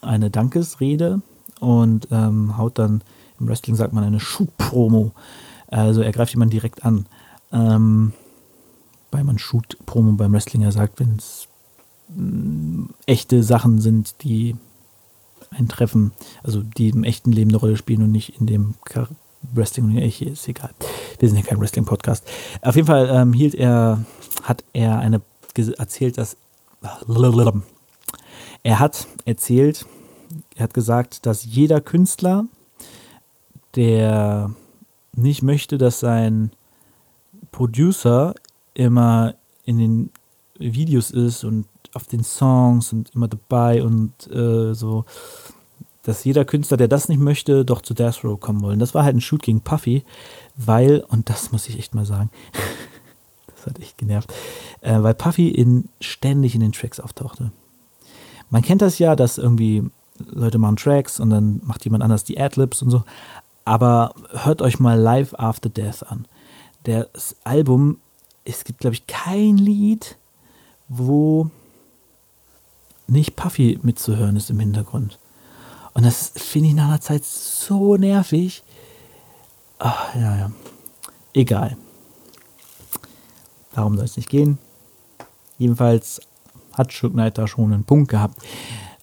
S1: eine Dankesrede und ähm, haut dann, im Wrestling sagt man eine Shoot-Promo. Also er greift jemanden direkt an. Ähm, weil man Shoot-Promo beim Wrestling ja sagt, wenn es mm, echte Sachen sind, die ein Treffen, also die im echten Leben eine Rolle spielen und nicht in dem Wrestling. Ich, ist egal. Wir sind ja kein Wrestling-Podcast. Auf jeden Fall ähm, hielt er, hat er eine erzählt, dass er hat erzählt, er hat gesagt, dass jeder Künstler, der nicht möchte, dass sein Producer immer in den Videos ist und auf den Songs und immer dabei und äh, so, dass jeder Künstler, der das nicht möchte, doch zu Death Row kommen wollen. Das war halt ein Shoot gegen Puffy, weil, und das muss ich echt mal sagen, [LAUGHS] das hat echt genervt, äh, weil Puffy in, ständig in den Tracks auftauchte. Man kennt das ja, dass irgendwie Leute machen Tracks und dann macht jemand anders die Adlibs und so, aber hört euch mal Live After Death an. Das Album, es gibt, glaube ich, kein Lied, wo nicht Puffy mitzuhören ist im Hintergrund. Und das finde ich nach einer Zeit so nervig. Ach, ja, ja. Egal. Darum soll es nicht gehen. Jedenfalls hat Shook Knight da schon einen Punkt gehabt,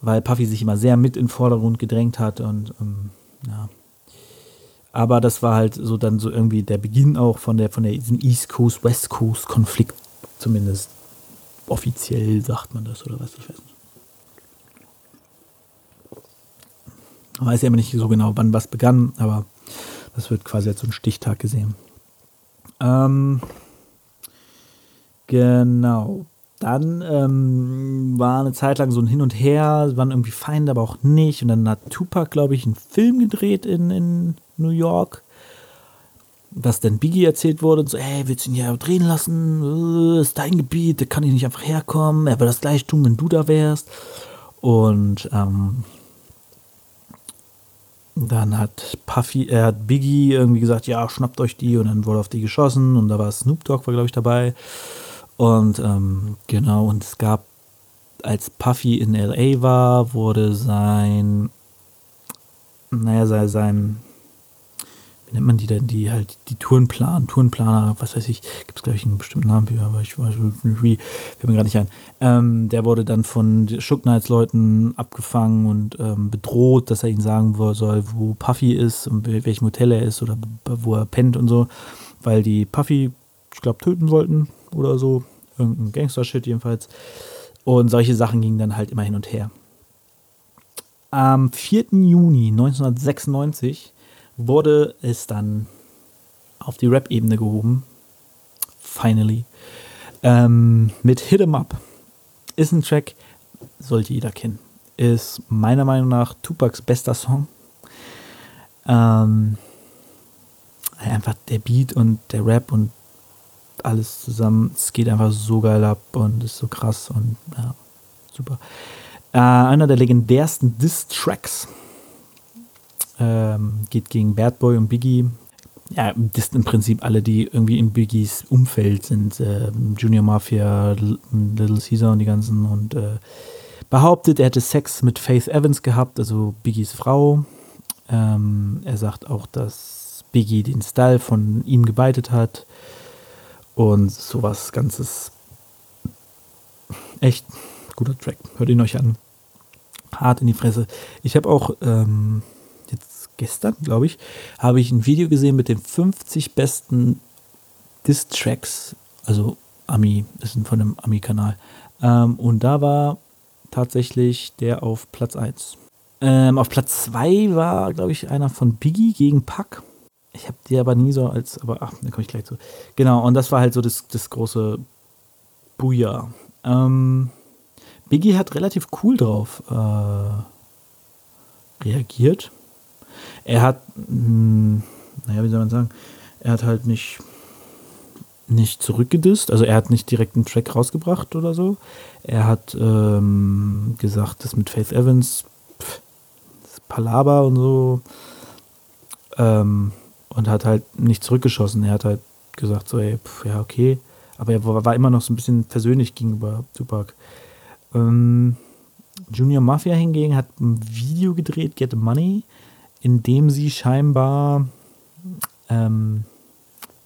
S1: weil Puffy sich immer sehr mit in den Vordergrund gedrängt hat und ähm, ja. Aber das war halt so dann so irgendwie der Beginn auch von der von der East Coast West Coast Konflikt zumindest offiziell sagt man das oder was ich weiß nicht. Man weiß ja immer nicht so genau, wann was begann, aber das wird quasi als so ein Stichtag gesehen. Ähm, genau. Dann ähm, war eine Zeit lang so ein Hin und Her, waren irgendwie Feinde, aber auch nicht. Und dann hat Tupac, glaube ich, einen Film gedreht in, in New York, was dann Biggie erzählt wurde. Und so, hey, willst du ihn hier drehen lassen? Äh, ist dein Gebiet, da kann ich nicht einfach herkommen. Er wird das gleich tun, wenn du da wärst. Und ähm, dann hat Puffy, er hat Biggie irgendwie gesagt, ja, schnappt euch die. Und dann wurde auf die geschossen. Und da war Snoop Dogg, war glaube ich dabei. Und ähm, genau, und es gab, als Puffy in LA war, wurde sein, naja, sein, nennt man die denn, die halt die Touren planen, Tourenplaner, was weiß ich, gibt es glaube ich einen bestimmten Namen für, aber ich weiß nicht wie, fällt mir gerade nicht ein. Ähm, der wurde dann von Shook Knights Leuten abgefangen und ähm, bedroht, dass er ihnen sagen soll, wo Puffy ist und welchem Hotel er ist oder wo er pennt und so, weil die Puffy, ich glaube, töten wollten oder so, irgendein Gangster-Shit jedenfalls. Und solche Sachen gingen dann halt immer hin und her. Am 4. Juni 1996 wurde es dann auf die Rap-Ebene gehoben. Finally. Ähm, mit Hit 'em Up. Ist ein Track, sollte jeder kennen. Ist meiner Meinung nach Tupacs bester Song. Ähm, einfach der Beat und der Rap und alles zusammen. Es geht einfach so geil ab und ist so krass und ja, super. Äh, einer der legendärsten Diss-Tracks ähm, geht gegen Bad Boy und Biggie. Ja, das sind im Prinzip alle, die irgendwie in Biggies Umfeld sind. Äh, Junior Mafia, Little Caesar und die ganzen. Und äh, behauptet, er hätte Sex mit Faith Evans gehabt, also Biggies Frau. Ähm, er sagt auch, dass Biggie den Style von ihm gebeitet hat. Und sowas Ganzes. Echt guter Track. Hört ihn euch an. Hart in die Fresse. Ich habe auch ähm, gestern, glaube ich, habe ich ein Video gesehen mit den 50 besten Diss-Tracks, also Ami, das ist von einem Ami-Kanal. Ähm, und da war tatsächlich der auf Platz 1. Ähm, auf Platz 2 war, glaube ich, einer von Biggie gegen Pack. Ich habe die aber nie so als, aber ach, da komme ich gleich zu. Genau, und das war halt so das, das große Booyah. Ähm, Biggie hat relativ cool drauf äh, reagiert er hat, mh, hm, naja, wie soll man sagen, er hat halt nicht, nicht zurückgedisst, also er hat nicht direkt einen Track rausgebracht oder so. Er hat ähm, gesagt, das mit Faith Evans, pff, das Palaber und so, ähm, und hat halt nicht zurückgeschossen. Er hat halt gesagt, so, ey, pff, ja, okay. Aber er war immer noch so ein bisschen persönlich gegenüber Tupac. Ähm, Junior Mafia hingegen hat ein Video gedreht, Get Money, in dem sie scheinbar, ähm,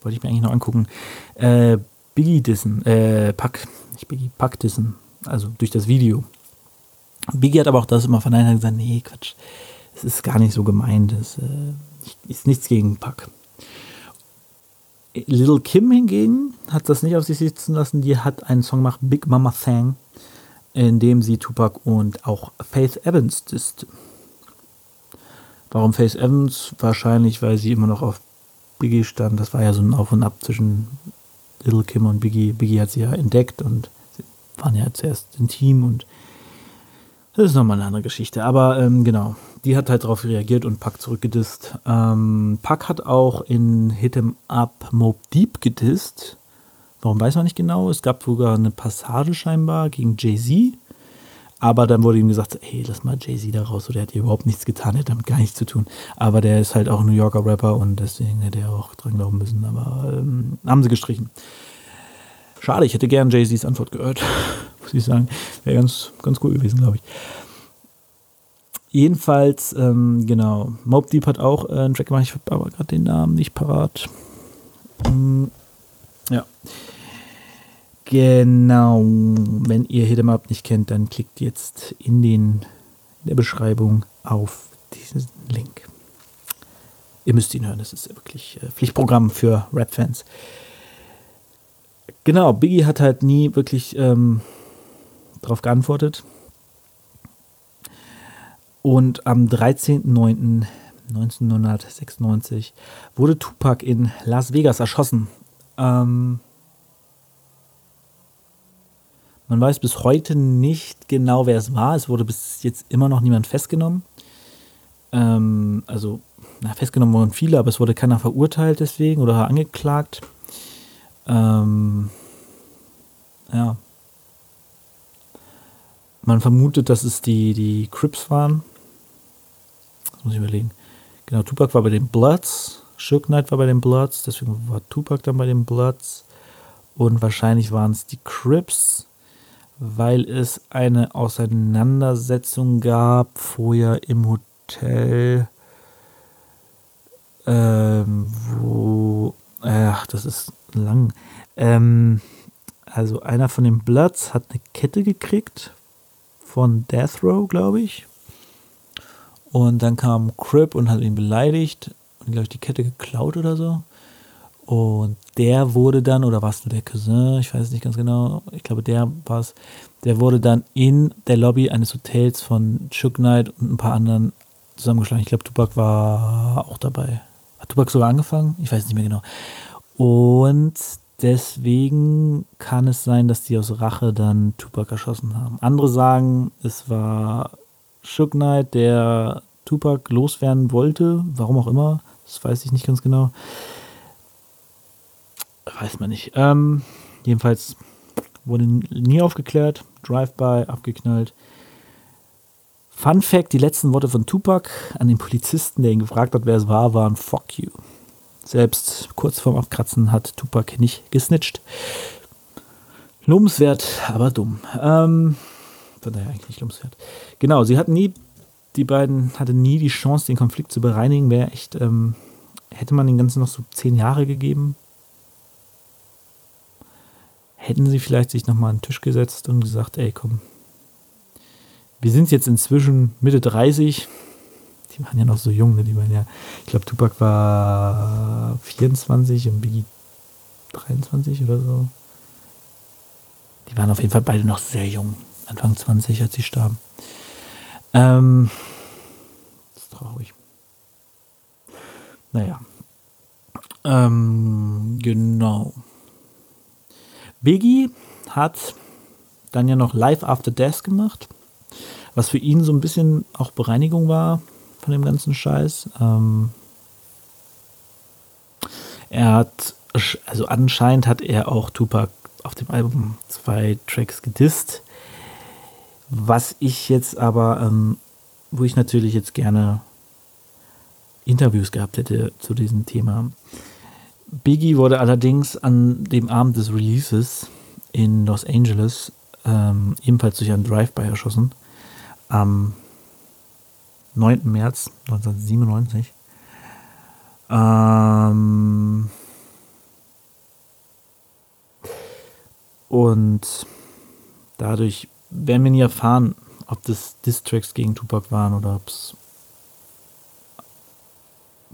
S1: wollte ich mir eigentlich noch angucken, äh, Biggie dissen, äh, Pack, nicht Biggie, Pack dissen, also durch das Video. Biggie hat aber auch das immer von einer gesagt, nee, Quatsch, es ist gar nicht so gemeint, es äh, ist nichts gegen Pack. Little Kim hingegen hat das nicht auf sich sitzen lassen, die hat einen Song gemacht, Big Mama Thang, in dem sie Tupac und auch Faith Evans disst. Warum Face Evans? Wahrscheinlich, weil sie immer noch auf Biggie stand. Das war ja so ein Auf und Ab zwischen Little Kim und Biggie. Biggie hat sie ja entdeckt und sie waren ja zuerst intim und das ist nochmal eine andere Geschichte. Aber ähm, genau, die hat halt darauf reagiert und Pack zurückgedisst. Ähm, Pack hat auch in Hit 'em Up Mob Deep gedisst. Warum weiß man nicht genau. Es gab sogar eine Passage scheinbar gegen Jay-Z. Aber dann wurde ihm gesagt, hey, lass mal Jay-Z da raus. Oder der hat hier überhaupt nichts getan, der hat damit gar nichts zu tun. Aber der ist halt auch ein New Yorker Rapper und deswegen hätte er auch dran glauben müssen. Aber ähm, haben sie gestrichen. Schade, ich hätte gern Jay-Z's Antwort gehört. [LAUGHS] Muss ich sagen. Wäre ganz, ganz cool gewesen, glaube ich. Jedenfalls, ähm, genau. Mob Deep hat auch äh, einen Track gemacht. Ich habe aber gerade den Namen nicht parat. Hm, ja. Genau, wenn ihr Hit'em nicht kennt, dann klickt jetzt in, den, in der Beschreibung auf diesen Link. Ihr müsst ihn hören, das ist wirklich äh, Pflichtprogramm für Rap-Fans. Genau, Biggie hat halt nie wirklich ähm, darauf geantwortet. Und am 13.09.1996 wurde Tupac in Las Vegas erschossen. Ähm, man weiß bis heute nicht genau, wer es war. Es wurde bis jetzt immer noch niemand festgenommen. Ähm, also, na, festgenommen wurden viele, aber es wurde keiner verurteilt deswegen oder angeklagt. Ähm, ja. Man vermutet, dass es die, die Crips waren. Das muss ich überlegen. Genau, Tupac war bei den Bloods. Shook Knight war bei den Bloods. Deswegen war Tupac dann bei den Bloods. Und wahrscheinlich waren es die Crips weil es eine Auseinandersetzung gab vorher im Hotel. ähm, wo, ach, das ist lang. Ähm, also einer von den Bloods hat eine Kette gekriegt von Death Row, glaube ich. Und dann kam Crip und hat ihn beleidigt und, glaube ich, die Kette geklaut oder so. Und der wurde dann, oder war es nur der Cousin, ich weiß nicht ganz genau, ich glaube, der war es, der wurde dann in der Lobby eines Hotels von Chuck Knight und ein paar anderen zusammengeschlagen. Ich glaube, Tupac war auch dabei. Hat Tupac sogar angefangen? Ich weiß nicht mehr genau. Und deswegen kann es sein, dass die aus Rache dann Tupac erschossen haben. Andere sagen, es war Shook Knight, der Tupac loswerden wollte, warum auch immer, das weiß ich nicht ganz genau. Weiß man nicht. Ähm, jedenfalls wurde nie aufgeklärt, Drive-by, abgeknallt. Fun Fact: Die letzten Worte von Tupac an den Polizisten, der ihn gefragt hat, wer es war, waren Fuck you. Selbst kurz vorm Abkratzen hat Tupac nicht gesnitcht. Lobenswert, aber dumm. Ähm, von daher eigentlich nicht lobenswert. Genau, sie hatten nie, die beiden hatten nie die Chance, den Konflikt zu bereinigen. Wäre echt, ähm, hätte man den Ganzen noch so zehn Jahre gegeben, hätten sie vielleicht sich nochmal an den Tisch gesetzt und gesagt, ey, komm, wir sind jetzt inzwischen Mitte 30, die waren ja noch so jung, ne? die waren ja, ich glaube, Tupac war 24 und Biggie 23 oder so. Die waren auf jeden Fall beide noch sehr jung, Anfang 20, als sie starben. Ähm, das ist traurig. Naja. Ähm, genau. Biggie hat dann ja noch Live After Death gemacht, was für ihn so ein bisschen auch Bereinigung war von dem ganzen Scheiß. Ähm, er hat, also anscheinend hat er auch Tupac auf dem Album zwei Tracks gedisst. Was ich jetzt aber, ähm, wo ich natürlich jetzt gerne Interviews gehabt hätte zu diesem Thema. Biggie wurde allerdings an dem Abend des Releases in Los Angeles ähm, ebenfalls durch einen Drive-By erschossen. Am 9. März 1997. Ähm und dadurch werden wir nie erfahren, ob das Distracks gegen Tupac waren oder ob es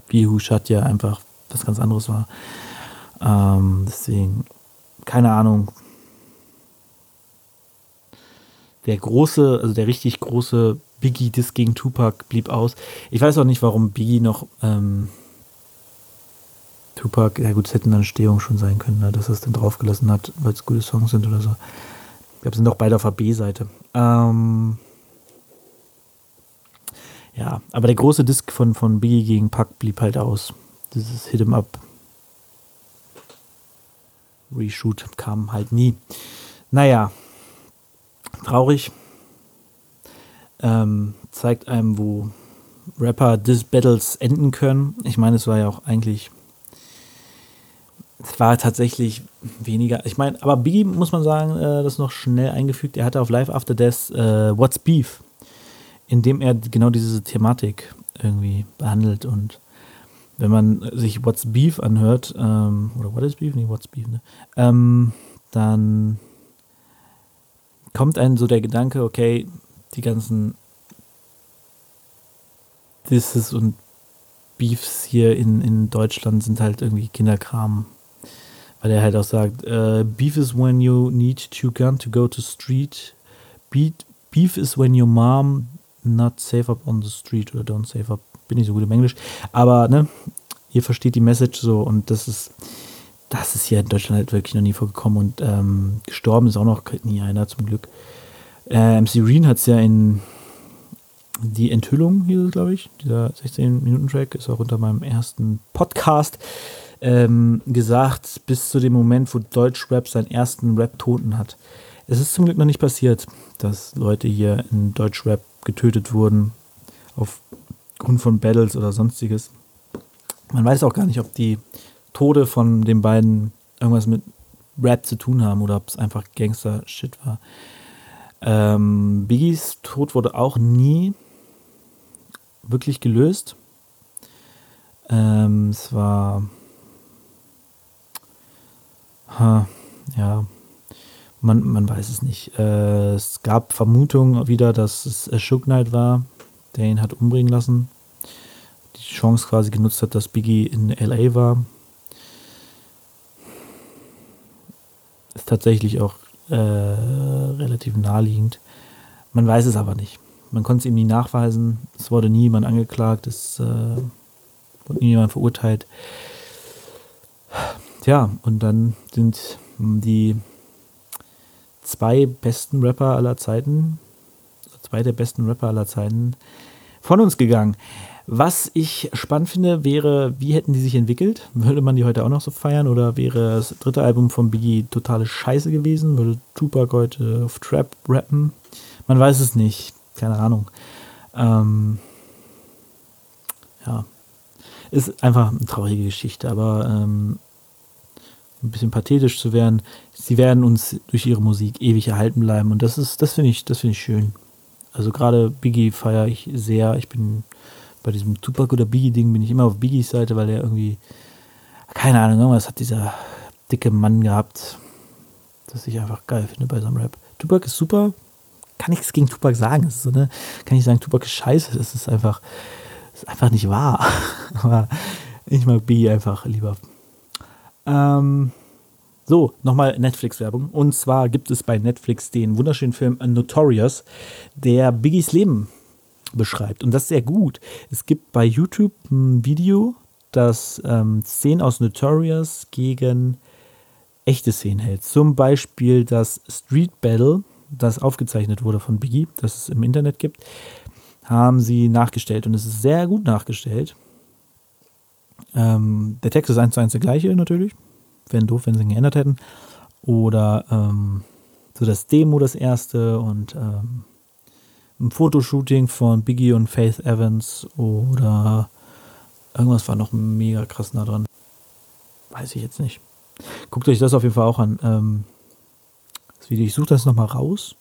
S1: wie Hushat ja einfach was ganz anderes war. Ähm, deswegen, keine Ahnung. Der große, also der richtig große Biggie-Diss gegen Tupac blieb aus. Ich weiß auch nicht, warum Biggie noch ähm, Tupac, ja gut, es hätten dann Stehung schon sein können, ne, dass er es dann draufgelassen hat, weil es gute Songs sind oder so. Ich glaube, sind auch beide auf der B-Seite. Ähm, ja, aber der große Disk von, von Biggie gegen Pac blieb halt aus. Dieses Hit 'em Up Reshoot kam halt nie. Naja, traurig ähm, zeigt einem, wo Rapper Diss Battles enden können. Ich meine, es war ja auch eigentlich, es war tatsächlich weniger. Ich meine, aber Biggie muss man sagen, äh, das noch schnell eingefügt. Er hatte auf Live After Death äh, What's Beef, in dem er genau diese Thematik irgendwie behandelt und wenn man sich What's Beef anhört, ähm, oder What is Beef? Nee, What's Beef, ne? Ähm, dann kommt einem so der Gedanke, okay, die ganzen Disses und Beefs hier in, in Deutschland sind halt irgendwie Kinderkram. Weil er halt auch sagt, uh, Beef is when you need to gun to go to street. Beef, beef is when your mom not safe up on the street oder don't safe up. Bin nicht so gut im Englisch. Aber, ne, ihr versteht die Message so und das ist, das ist hier in Deutschland halt wirklich noch nie vorgekommen und ähm, gestorben ist auch noch nie einer zum Glück. Äh, MC hat es ja in die Enthüllung hier, glaube ich, dieser 16-Minuten-Track ist auch unter meinem ersten Podcast ähm, gesagt, bis zu dem Moment, wo Deutschrap seinen ersten Rap-Toten hat. Es ist zum Glück noch nicht passiert, dass Leute hier in Deutschrap getötet wurden aufgrund von Battles oder sonstiges. Man weiß auch gar nicht, ob die Tode von den beiden irgendwas mit Rap zu tun haben oder ob es einfach Gangster-Shit war. Ähm, Biggies Tod wurde auch nie wirklich gelöst. Ähm, es war. Ha, ja. Man, man weiß es nicht. Äh, es gab Vermutungen wieder, dass es Shook Knight war, der ihn hat umbringen lassen. Die Chance quasi genutzt hat, dass Biggie in LA war. Ist tatsächlich auch äh, relativ naheliegend. Man weiß es aber nicht. Man konnte es ihm nie nachweisen. Es wurde nie jemand angeklagt. Es äh, wurde nie jemand verurteilt. Tja, und dann sind die zwei besten Rapper aller Zeiten, zwei der besten Rapper aller Zeiten, von uns gegangen. Was ich spannend finde, wäre, wie hätten die sich entwickelt? Würde man die heute auch noch so feiern? Oder wäre das dritte Album von Biggie totale Scheiße gewesen? Würde Tupac heute auf Trap rappen? Man weiß es nicht. Keine Ahnung. Ähm, ja. Ist einfach eine traurige Geschichte, aber ähm, ein bisschen pathetisch zu werden, sie werden uns durch ihre Musik ewig erhalten bleiben. Und das ist, das finde ich, das finde ich schön. Also gerade Biggie feiere ich sehr. Ich bin bei diesem Tupac oder Biggie-Ding bin ich immer auf Biggies Seite, weil er irgendwie, keine Ahnung, irgendwas hat dieser dicke Mann gehabt, das ich einfach geil finde bei seinem Rap. Tupac ist super, kann nichts gegen Tupac sagen. So, ne, kann ich sagen, Tupac ist scheiße, das ist einfach, das ist einfach nicht wahr. [LAUGHS] Aber ich mag Biggie einfach lieber. Ähm, so, nochmal Netflix-Werbung. Und zwar gibt es bei Netflix den wunderschönen Film Notorious, der Biggies Leben beschreibt. Und das ist sehr gut. Es gibt bei YouTube ein Video, das ähm, Szenen aus Notorious gegen echte Szenen hält. Zum Beispiel das Street Battle, das aufgezeichnet wurde von Biggie, das es im Internet gibt, haben sie nachgestellt. Und es ist sehr gut nachgestellt. Ähm, der Text ist eins zu eins der gleiche natürlich. Wären doof, wenn sie ihn geändert hätten. Oder ähm, so das Demo, das erste und ähm, ein Fotoshooting von Biggie und Faith Evans oder irgendwas war noch mega krass nah dran. Weiß ich jetzt nicht. Guckt euch das auf jeden Fall auch an. Ähm, das Video, ich suche das nochmal raus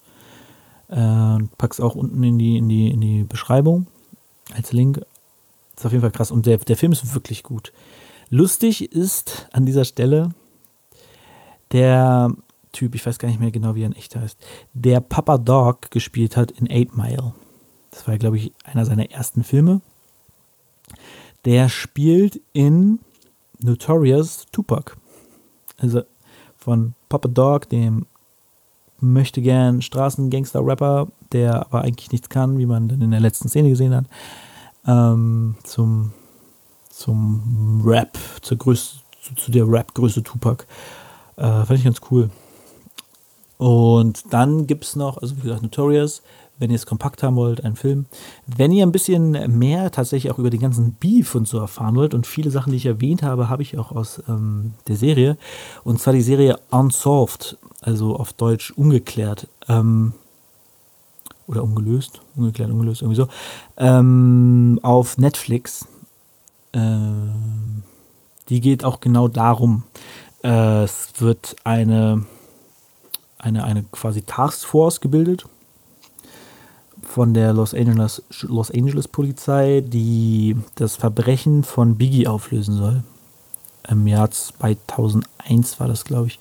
S1: äh, und pack's auch unten in die, in, die, in die Beschreibung als Link. Ist auf jeden Fall krass. Und der, der Film ist wirklich gut. Lustig ist an dieser Stelle der Typ, ich weiß gar nicht mehr genau, wie er in echt heißt, der Papa Dog gespielt hat in Eight Mile. Das war, glaube ich, einer seiner ersten Filme. Der spielt in Notorious Tupac. Also von Papa Dog, dem möchte gern Straßengangster-Rapper, der aber eigentlich nichts kann, wie man dann in der letzten Szene gesehen hat, ähm, zum, zum Rap, zur Größe, zu, zu der Rap-Größe Tupac. Äh, fand ich ganz cool. Und dann gibt es noch, also wie gesagt, Notorious, wenn ihr es kompakt haben wollt, ein Film. Wenn ihr ein bisschen mehr tatsächlich auch über den ganzen Beef und so erfahren wollt, und viele Sachen, die ich erwähnt habe, habe ich auch aus ähm, der Serie. Und zwar die Serie Unsolved, also auf Deutsch ungeklärt. Ähm, oder ungelöst, ungeklärt, ungelöst, irgendwie so. Ähm, auf Netflix. Ähm, die geht auch genau darum. Äh, es wird eine, eine, eine quasi Taskforce gebildet von der Los Angeles, Los Angeles Polizei, die das Verbrechen von Biggie auflösen soll. Im Jahr 2001 war das, glaube ich,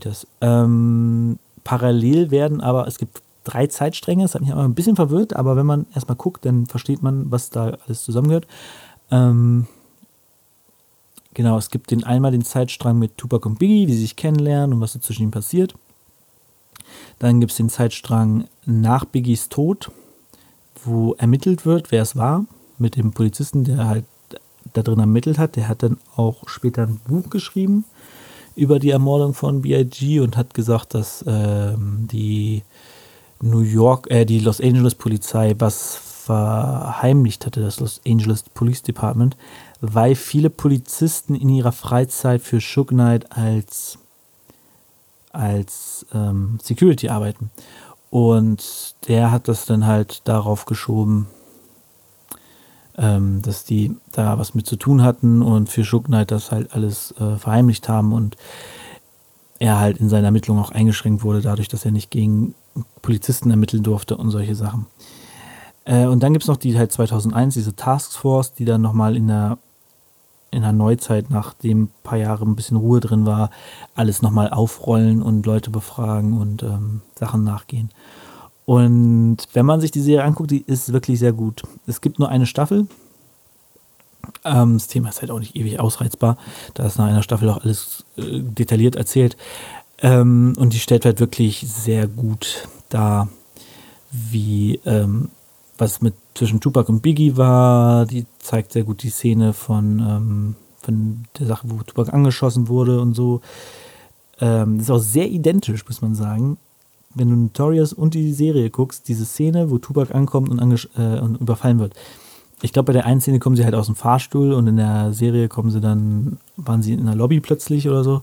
S1: das. Ähm, parallel werden aber, es gibt drei Zeitstränge, das hat mich aber ein bisschen verwirrt, aber wenn man erstmal guckt, dann versteht man, was da alles zusammengehört. Ähm, genau, es gibt den einmal den Zeitstrang mit Tupac und Biggie, die sich kennenlernen und was da zwischen ihnen passiert. Dann gibt es den Zeitstrang nach Biggies Tod, wo ermittelt wird, wer es war, mit dem Polizisten, der halt da drin ermittelt hat. Der hat dann auch später ein Buch geschrieben über die Ermordung von B.I.G. und hat gesagt, dass ähm, die New York, äh, die Los Angeles Polizei was verheimlicht hatte, das Los Angeles Police Department, weil viele Polizisten in ihrer Freizeit für Shook Knight als als ähm, Security arbeiten. Und der hat das dann halt darauf geschoben, ähm, dass die da was mit zu tun hatten und für Shook Knight das halt alles äh, verheimlicht haben und er halt in seiner Ermittlung auch eingeschränkt wurde, dadurch, dass er nicht gegen Polizisten ermitteln durfte und solche Sachen. Äh, und dann gibt es noch die halt 2001, diese Taskforce, die dann nochmal in der in der Neuzeit, nachdem ein paar Jahre ein bisschen Ruhe drin war, alles nochmal aufrollen und Leute befragen und ähm, Sachen nachgehen. Und wenn man sich die Serie anguckt, die ist wirklich sehr gut. Es gibt nur eine Staffel. Ähm, das Thema ist halt auch nicht ewig ausreizbar. Da ist nach einer Staffel auch alles äh, detailliert erzählt. Ähm, und die stellt halt wirklich sehr gut dar, wie ähm, was mit zwischen Tupac und Biggie war. Die zeigt sehr gut die Szene von, ähm, von der Sache, wo Tupac angeschossen wurde und so. Ähm, ist auch sehr identisch, muss man sagen. Wenn du Notorious und die Serie guckst, diese Szene, wo Tupac ankommt und, äh, und überfallen wird. Ich glaube, bei der einen Szene kommen sie halt aus dem Fahrstuhl und in der Serie kommen sie dann, waren sie in der Lobby plötzlich oder so.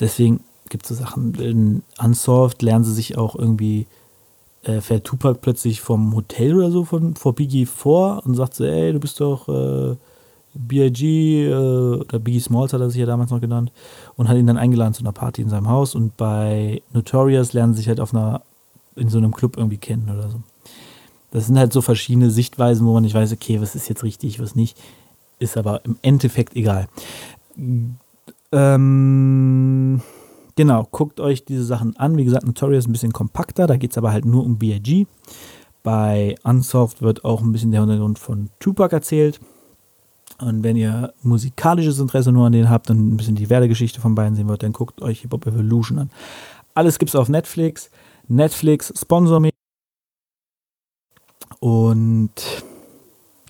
S1: Deswegen gibt es so Sachen. In Unsolved lernen sie sich auch irgendwie äh, fährt Tupac plötzlich vom Hotel oder so von, vor Biggie vor und sagt so, ey, du bist doch äh, B.I.G. Äh, oder Biggie Smalls hat er sich ja damals noch genannt und hat ihn dann eingeladen zu einer Party in seinem Haus und bei Notorious lernen sie sich halt auf einer, in so einem Club irgendwie kennen oder so. Das sind halt so verschiedene Sichtweisen, wo man nicht weiß, okay, was ist jetzt richtig, was nicht. Ist aber im Endeffekt egal. Ähm, Genau, guckt euch diese Sachen an. Wie gesagt, Notorious ist ein bisschen kompakter, da geht es aber halt nur um B.I.G. Bei Unsolved wird auch ein bisschen der Hintergrund von Tupac erzählt. Und wenn ihr musikalisches Interesse nur an denen habt und ein bisschen die Werdegeschichte von beiden sehen wollt, dann guckt euch Hip Hop Evolution an. Alles gibt's auf Netflix. Netflix sponsor mich. Und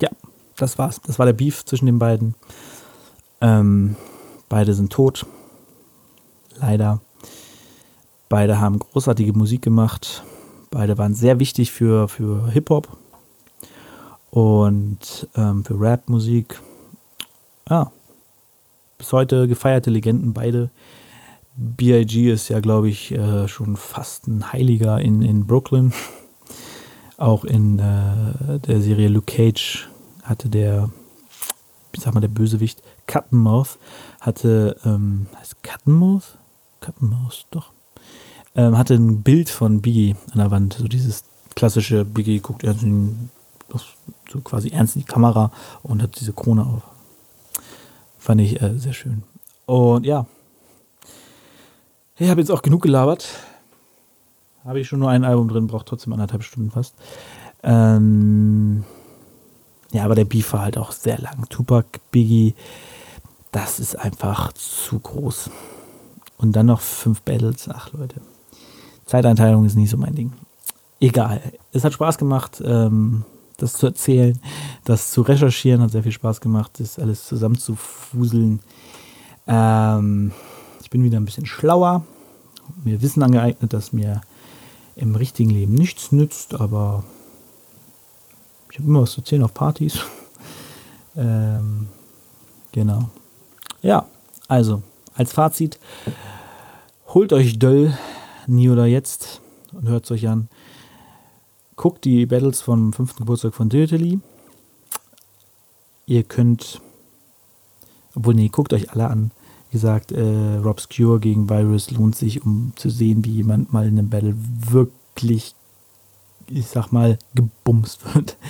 S1: ja, das war's. Das war der Beef zwischen den beiden. Ähm, beide sind tot leider. Beide haben großartige Musik gemacht. Beide waren sehr wichtig für, für Hip-Hop und ähm, für Rap-Musik. Ja, bis heute gefeierte Legenden beide. B.I.G. ist ja, glaube ich, äh, schon fast ein Heiliger in, in Brooklyn. Auch in äh, der Serie Luke Cage hatte der, ich sag mal, der Bösewicht Cuttenmouth hatte, ähm, heißt Cuttenmouth? Kappenmaus, doch. Ähm, hatte ein Bild von Biggie an der Wand. So dieses klassische Biggie guckt ernst in, so quasi ernst in die Kamera und hat diese Krone auf. Fand ich äh, sehr schön. Und ja. Ich habe jetzt auch genug gelabert. Habe ich schon nur ein Album drin, braucht trotzdem anderthalb Stunden fast. Ähm, ja, aber der Beef war halt auch sehr lang. Tupac, Biggie, das ist einfach zu groß. Und dann noch fünf Battles. Ach Leute. Zeiteinteilung ist nicht so mein Ding. Egal. Es hat Spaß gemacht, ähm, das zu erzählen, das zu recherchieren, hat sehr viel Spaß gemacht, das alles zusammenzufuseln. Ähm, ich bin wieder ein bisschen schlauer, mir Wissen angeeignet, das mir im richtigen Leben nichts nützt, aber ich habe immer was zu erzählen auf Partys. [LAUGHS] ähm, genau. Ja, also als Fazit, holt euch Döll, nie oder jetzt, und hört es euch an. Guckt die Battles vom fünften Geburtstag von Diltily. Ihr könnt, obwohl, nee, guckt euch alle an. Wie gesagt, äh, Rob Scure gegen Virus lohnt sich, um zu sehen, wie jemand mal in einem Battle wirklich, ich sag mal, gebumst wird. [LAUGHS]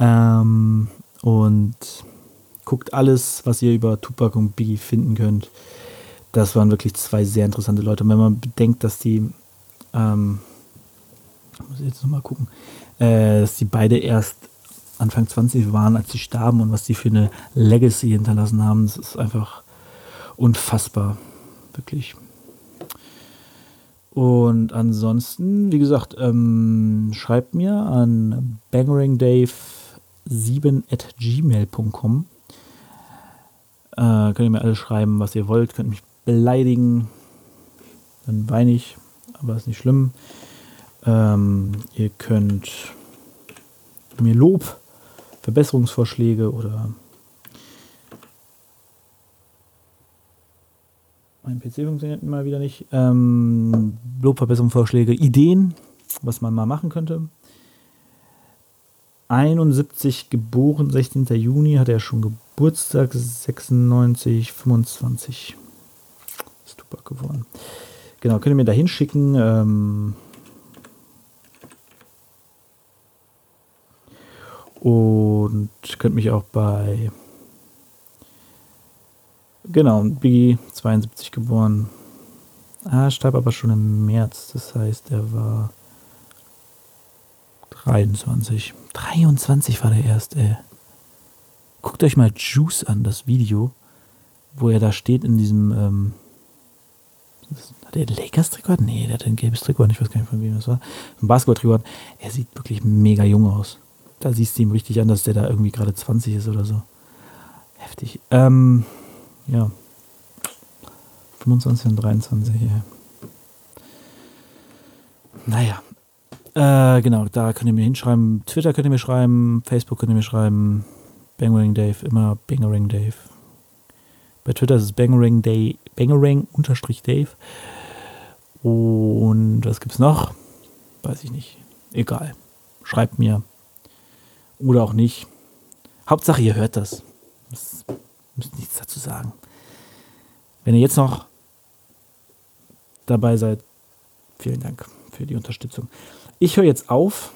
S1: Ähm, und guckt alles, was ihr über Tupac und Biggie finden könnt das waren wirklich zwei sehr interessante Leute. Und wenn man bedenkt, dass die, ähm, muss ich jetzt nochmal gucken, äh, dass die beide erst Anfang 20 waren, als sie starben und was die für eine Legacy hinterlassen haben, das ist einfach unfassbar. Wirklich. Und ansonsten, wie gesagt, ähm, schreibt mir an bangeringdave7 at gmail.com. Äh, könnt ihr mir alles schreiben, was ihr wollt. Könnt mich beleidigen, dann weine ich, aber ist nicht schlimm. Ähm, ihr könnt mir Lob, Verbesserungsvorschläge oder mein PC funktioniert mal wieder nicht. Ähm, Lob, Verbesserungsvorschläge, Ideen, was man mal machen könnte. 71 geboren, 16. Juni, hat er schon Geburtstag, 96, 25. Tupac geworden. Genau, könnt ihr mir da hinschicken. Ähm und könnt mich auch bei Genau, Biggie, 72 geboren. Ah, starb aber schon im März. Das heißt, er war 23. 23 war der erste. Guckt euch mal Juice an, das Video, wo er da steht in diesem. Ähm, hat er Lakers-Trikot? Nee, der hat ein gelbes Trikot, ich weiß gar nicht von wem das war. Ein Basketball-Trikot. Er sieht wirklich mega jung aus. Da siehst du ihm richtig an, dass der da irgendwie gerade 20 ist oder so. Heftig. Ähm, ja. 25 und 23, ja. Naja. Äh, genau, da könnt ihr mir hinschreiben. Twitter könnt ihr mir schreiben, Facebook könnt ihr mir schreiben. Bangering Dave, immer Bangering Dave. Bei Twitter ist es Bangering Day, Bangering unterstrich Dave. Und was gibt's noch? Weiß ich nicht. Egal. Schreibt mir. Oder auch nicht. Hauptsache, ihr hört das. Ihr müsst nichts dazu sagen. Wenn ihr jetzt noch dabei seid, vielen Dank für die Unterstützung. Ich höre jetzt auf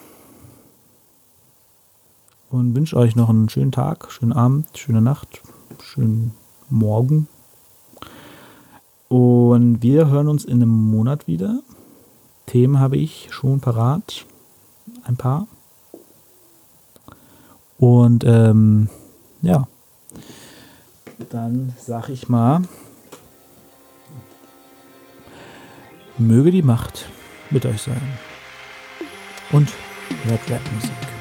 S1: und wünsche euch noch einen schönen Tag, schönen Abend, schöne Nacht, schönen Morgen. Und wir hören uns in einem Monat wieder. Themen habe ich schon parat. Ein paar. Und ähm, ja, dann sag ich mal, möge die Macht mit euch sein. Und hört Rapmusik.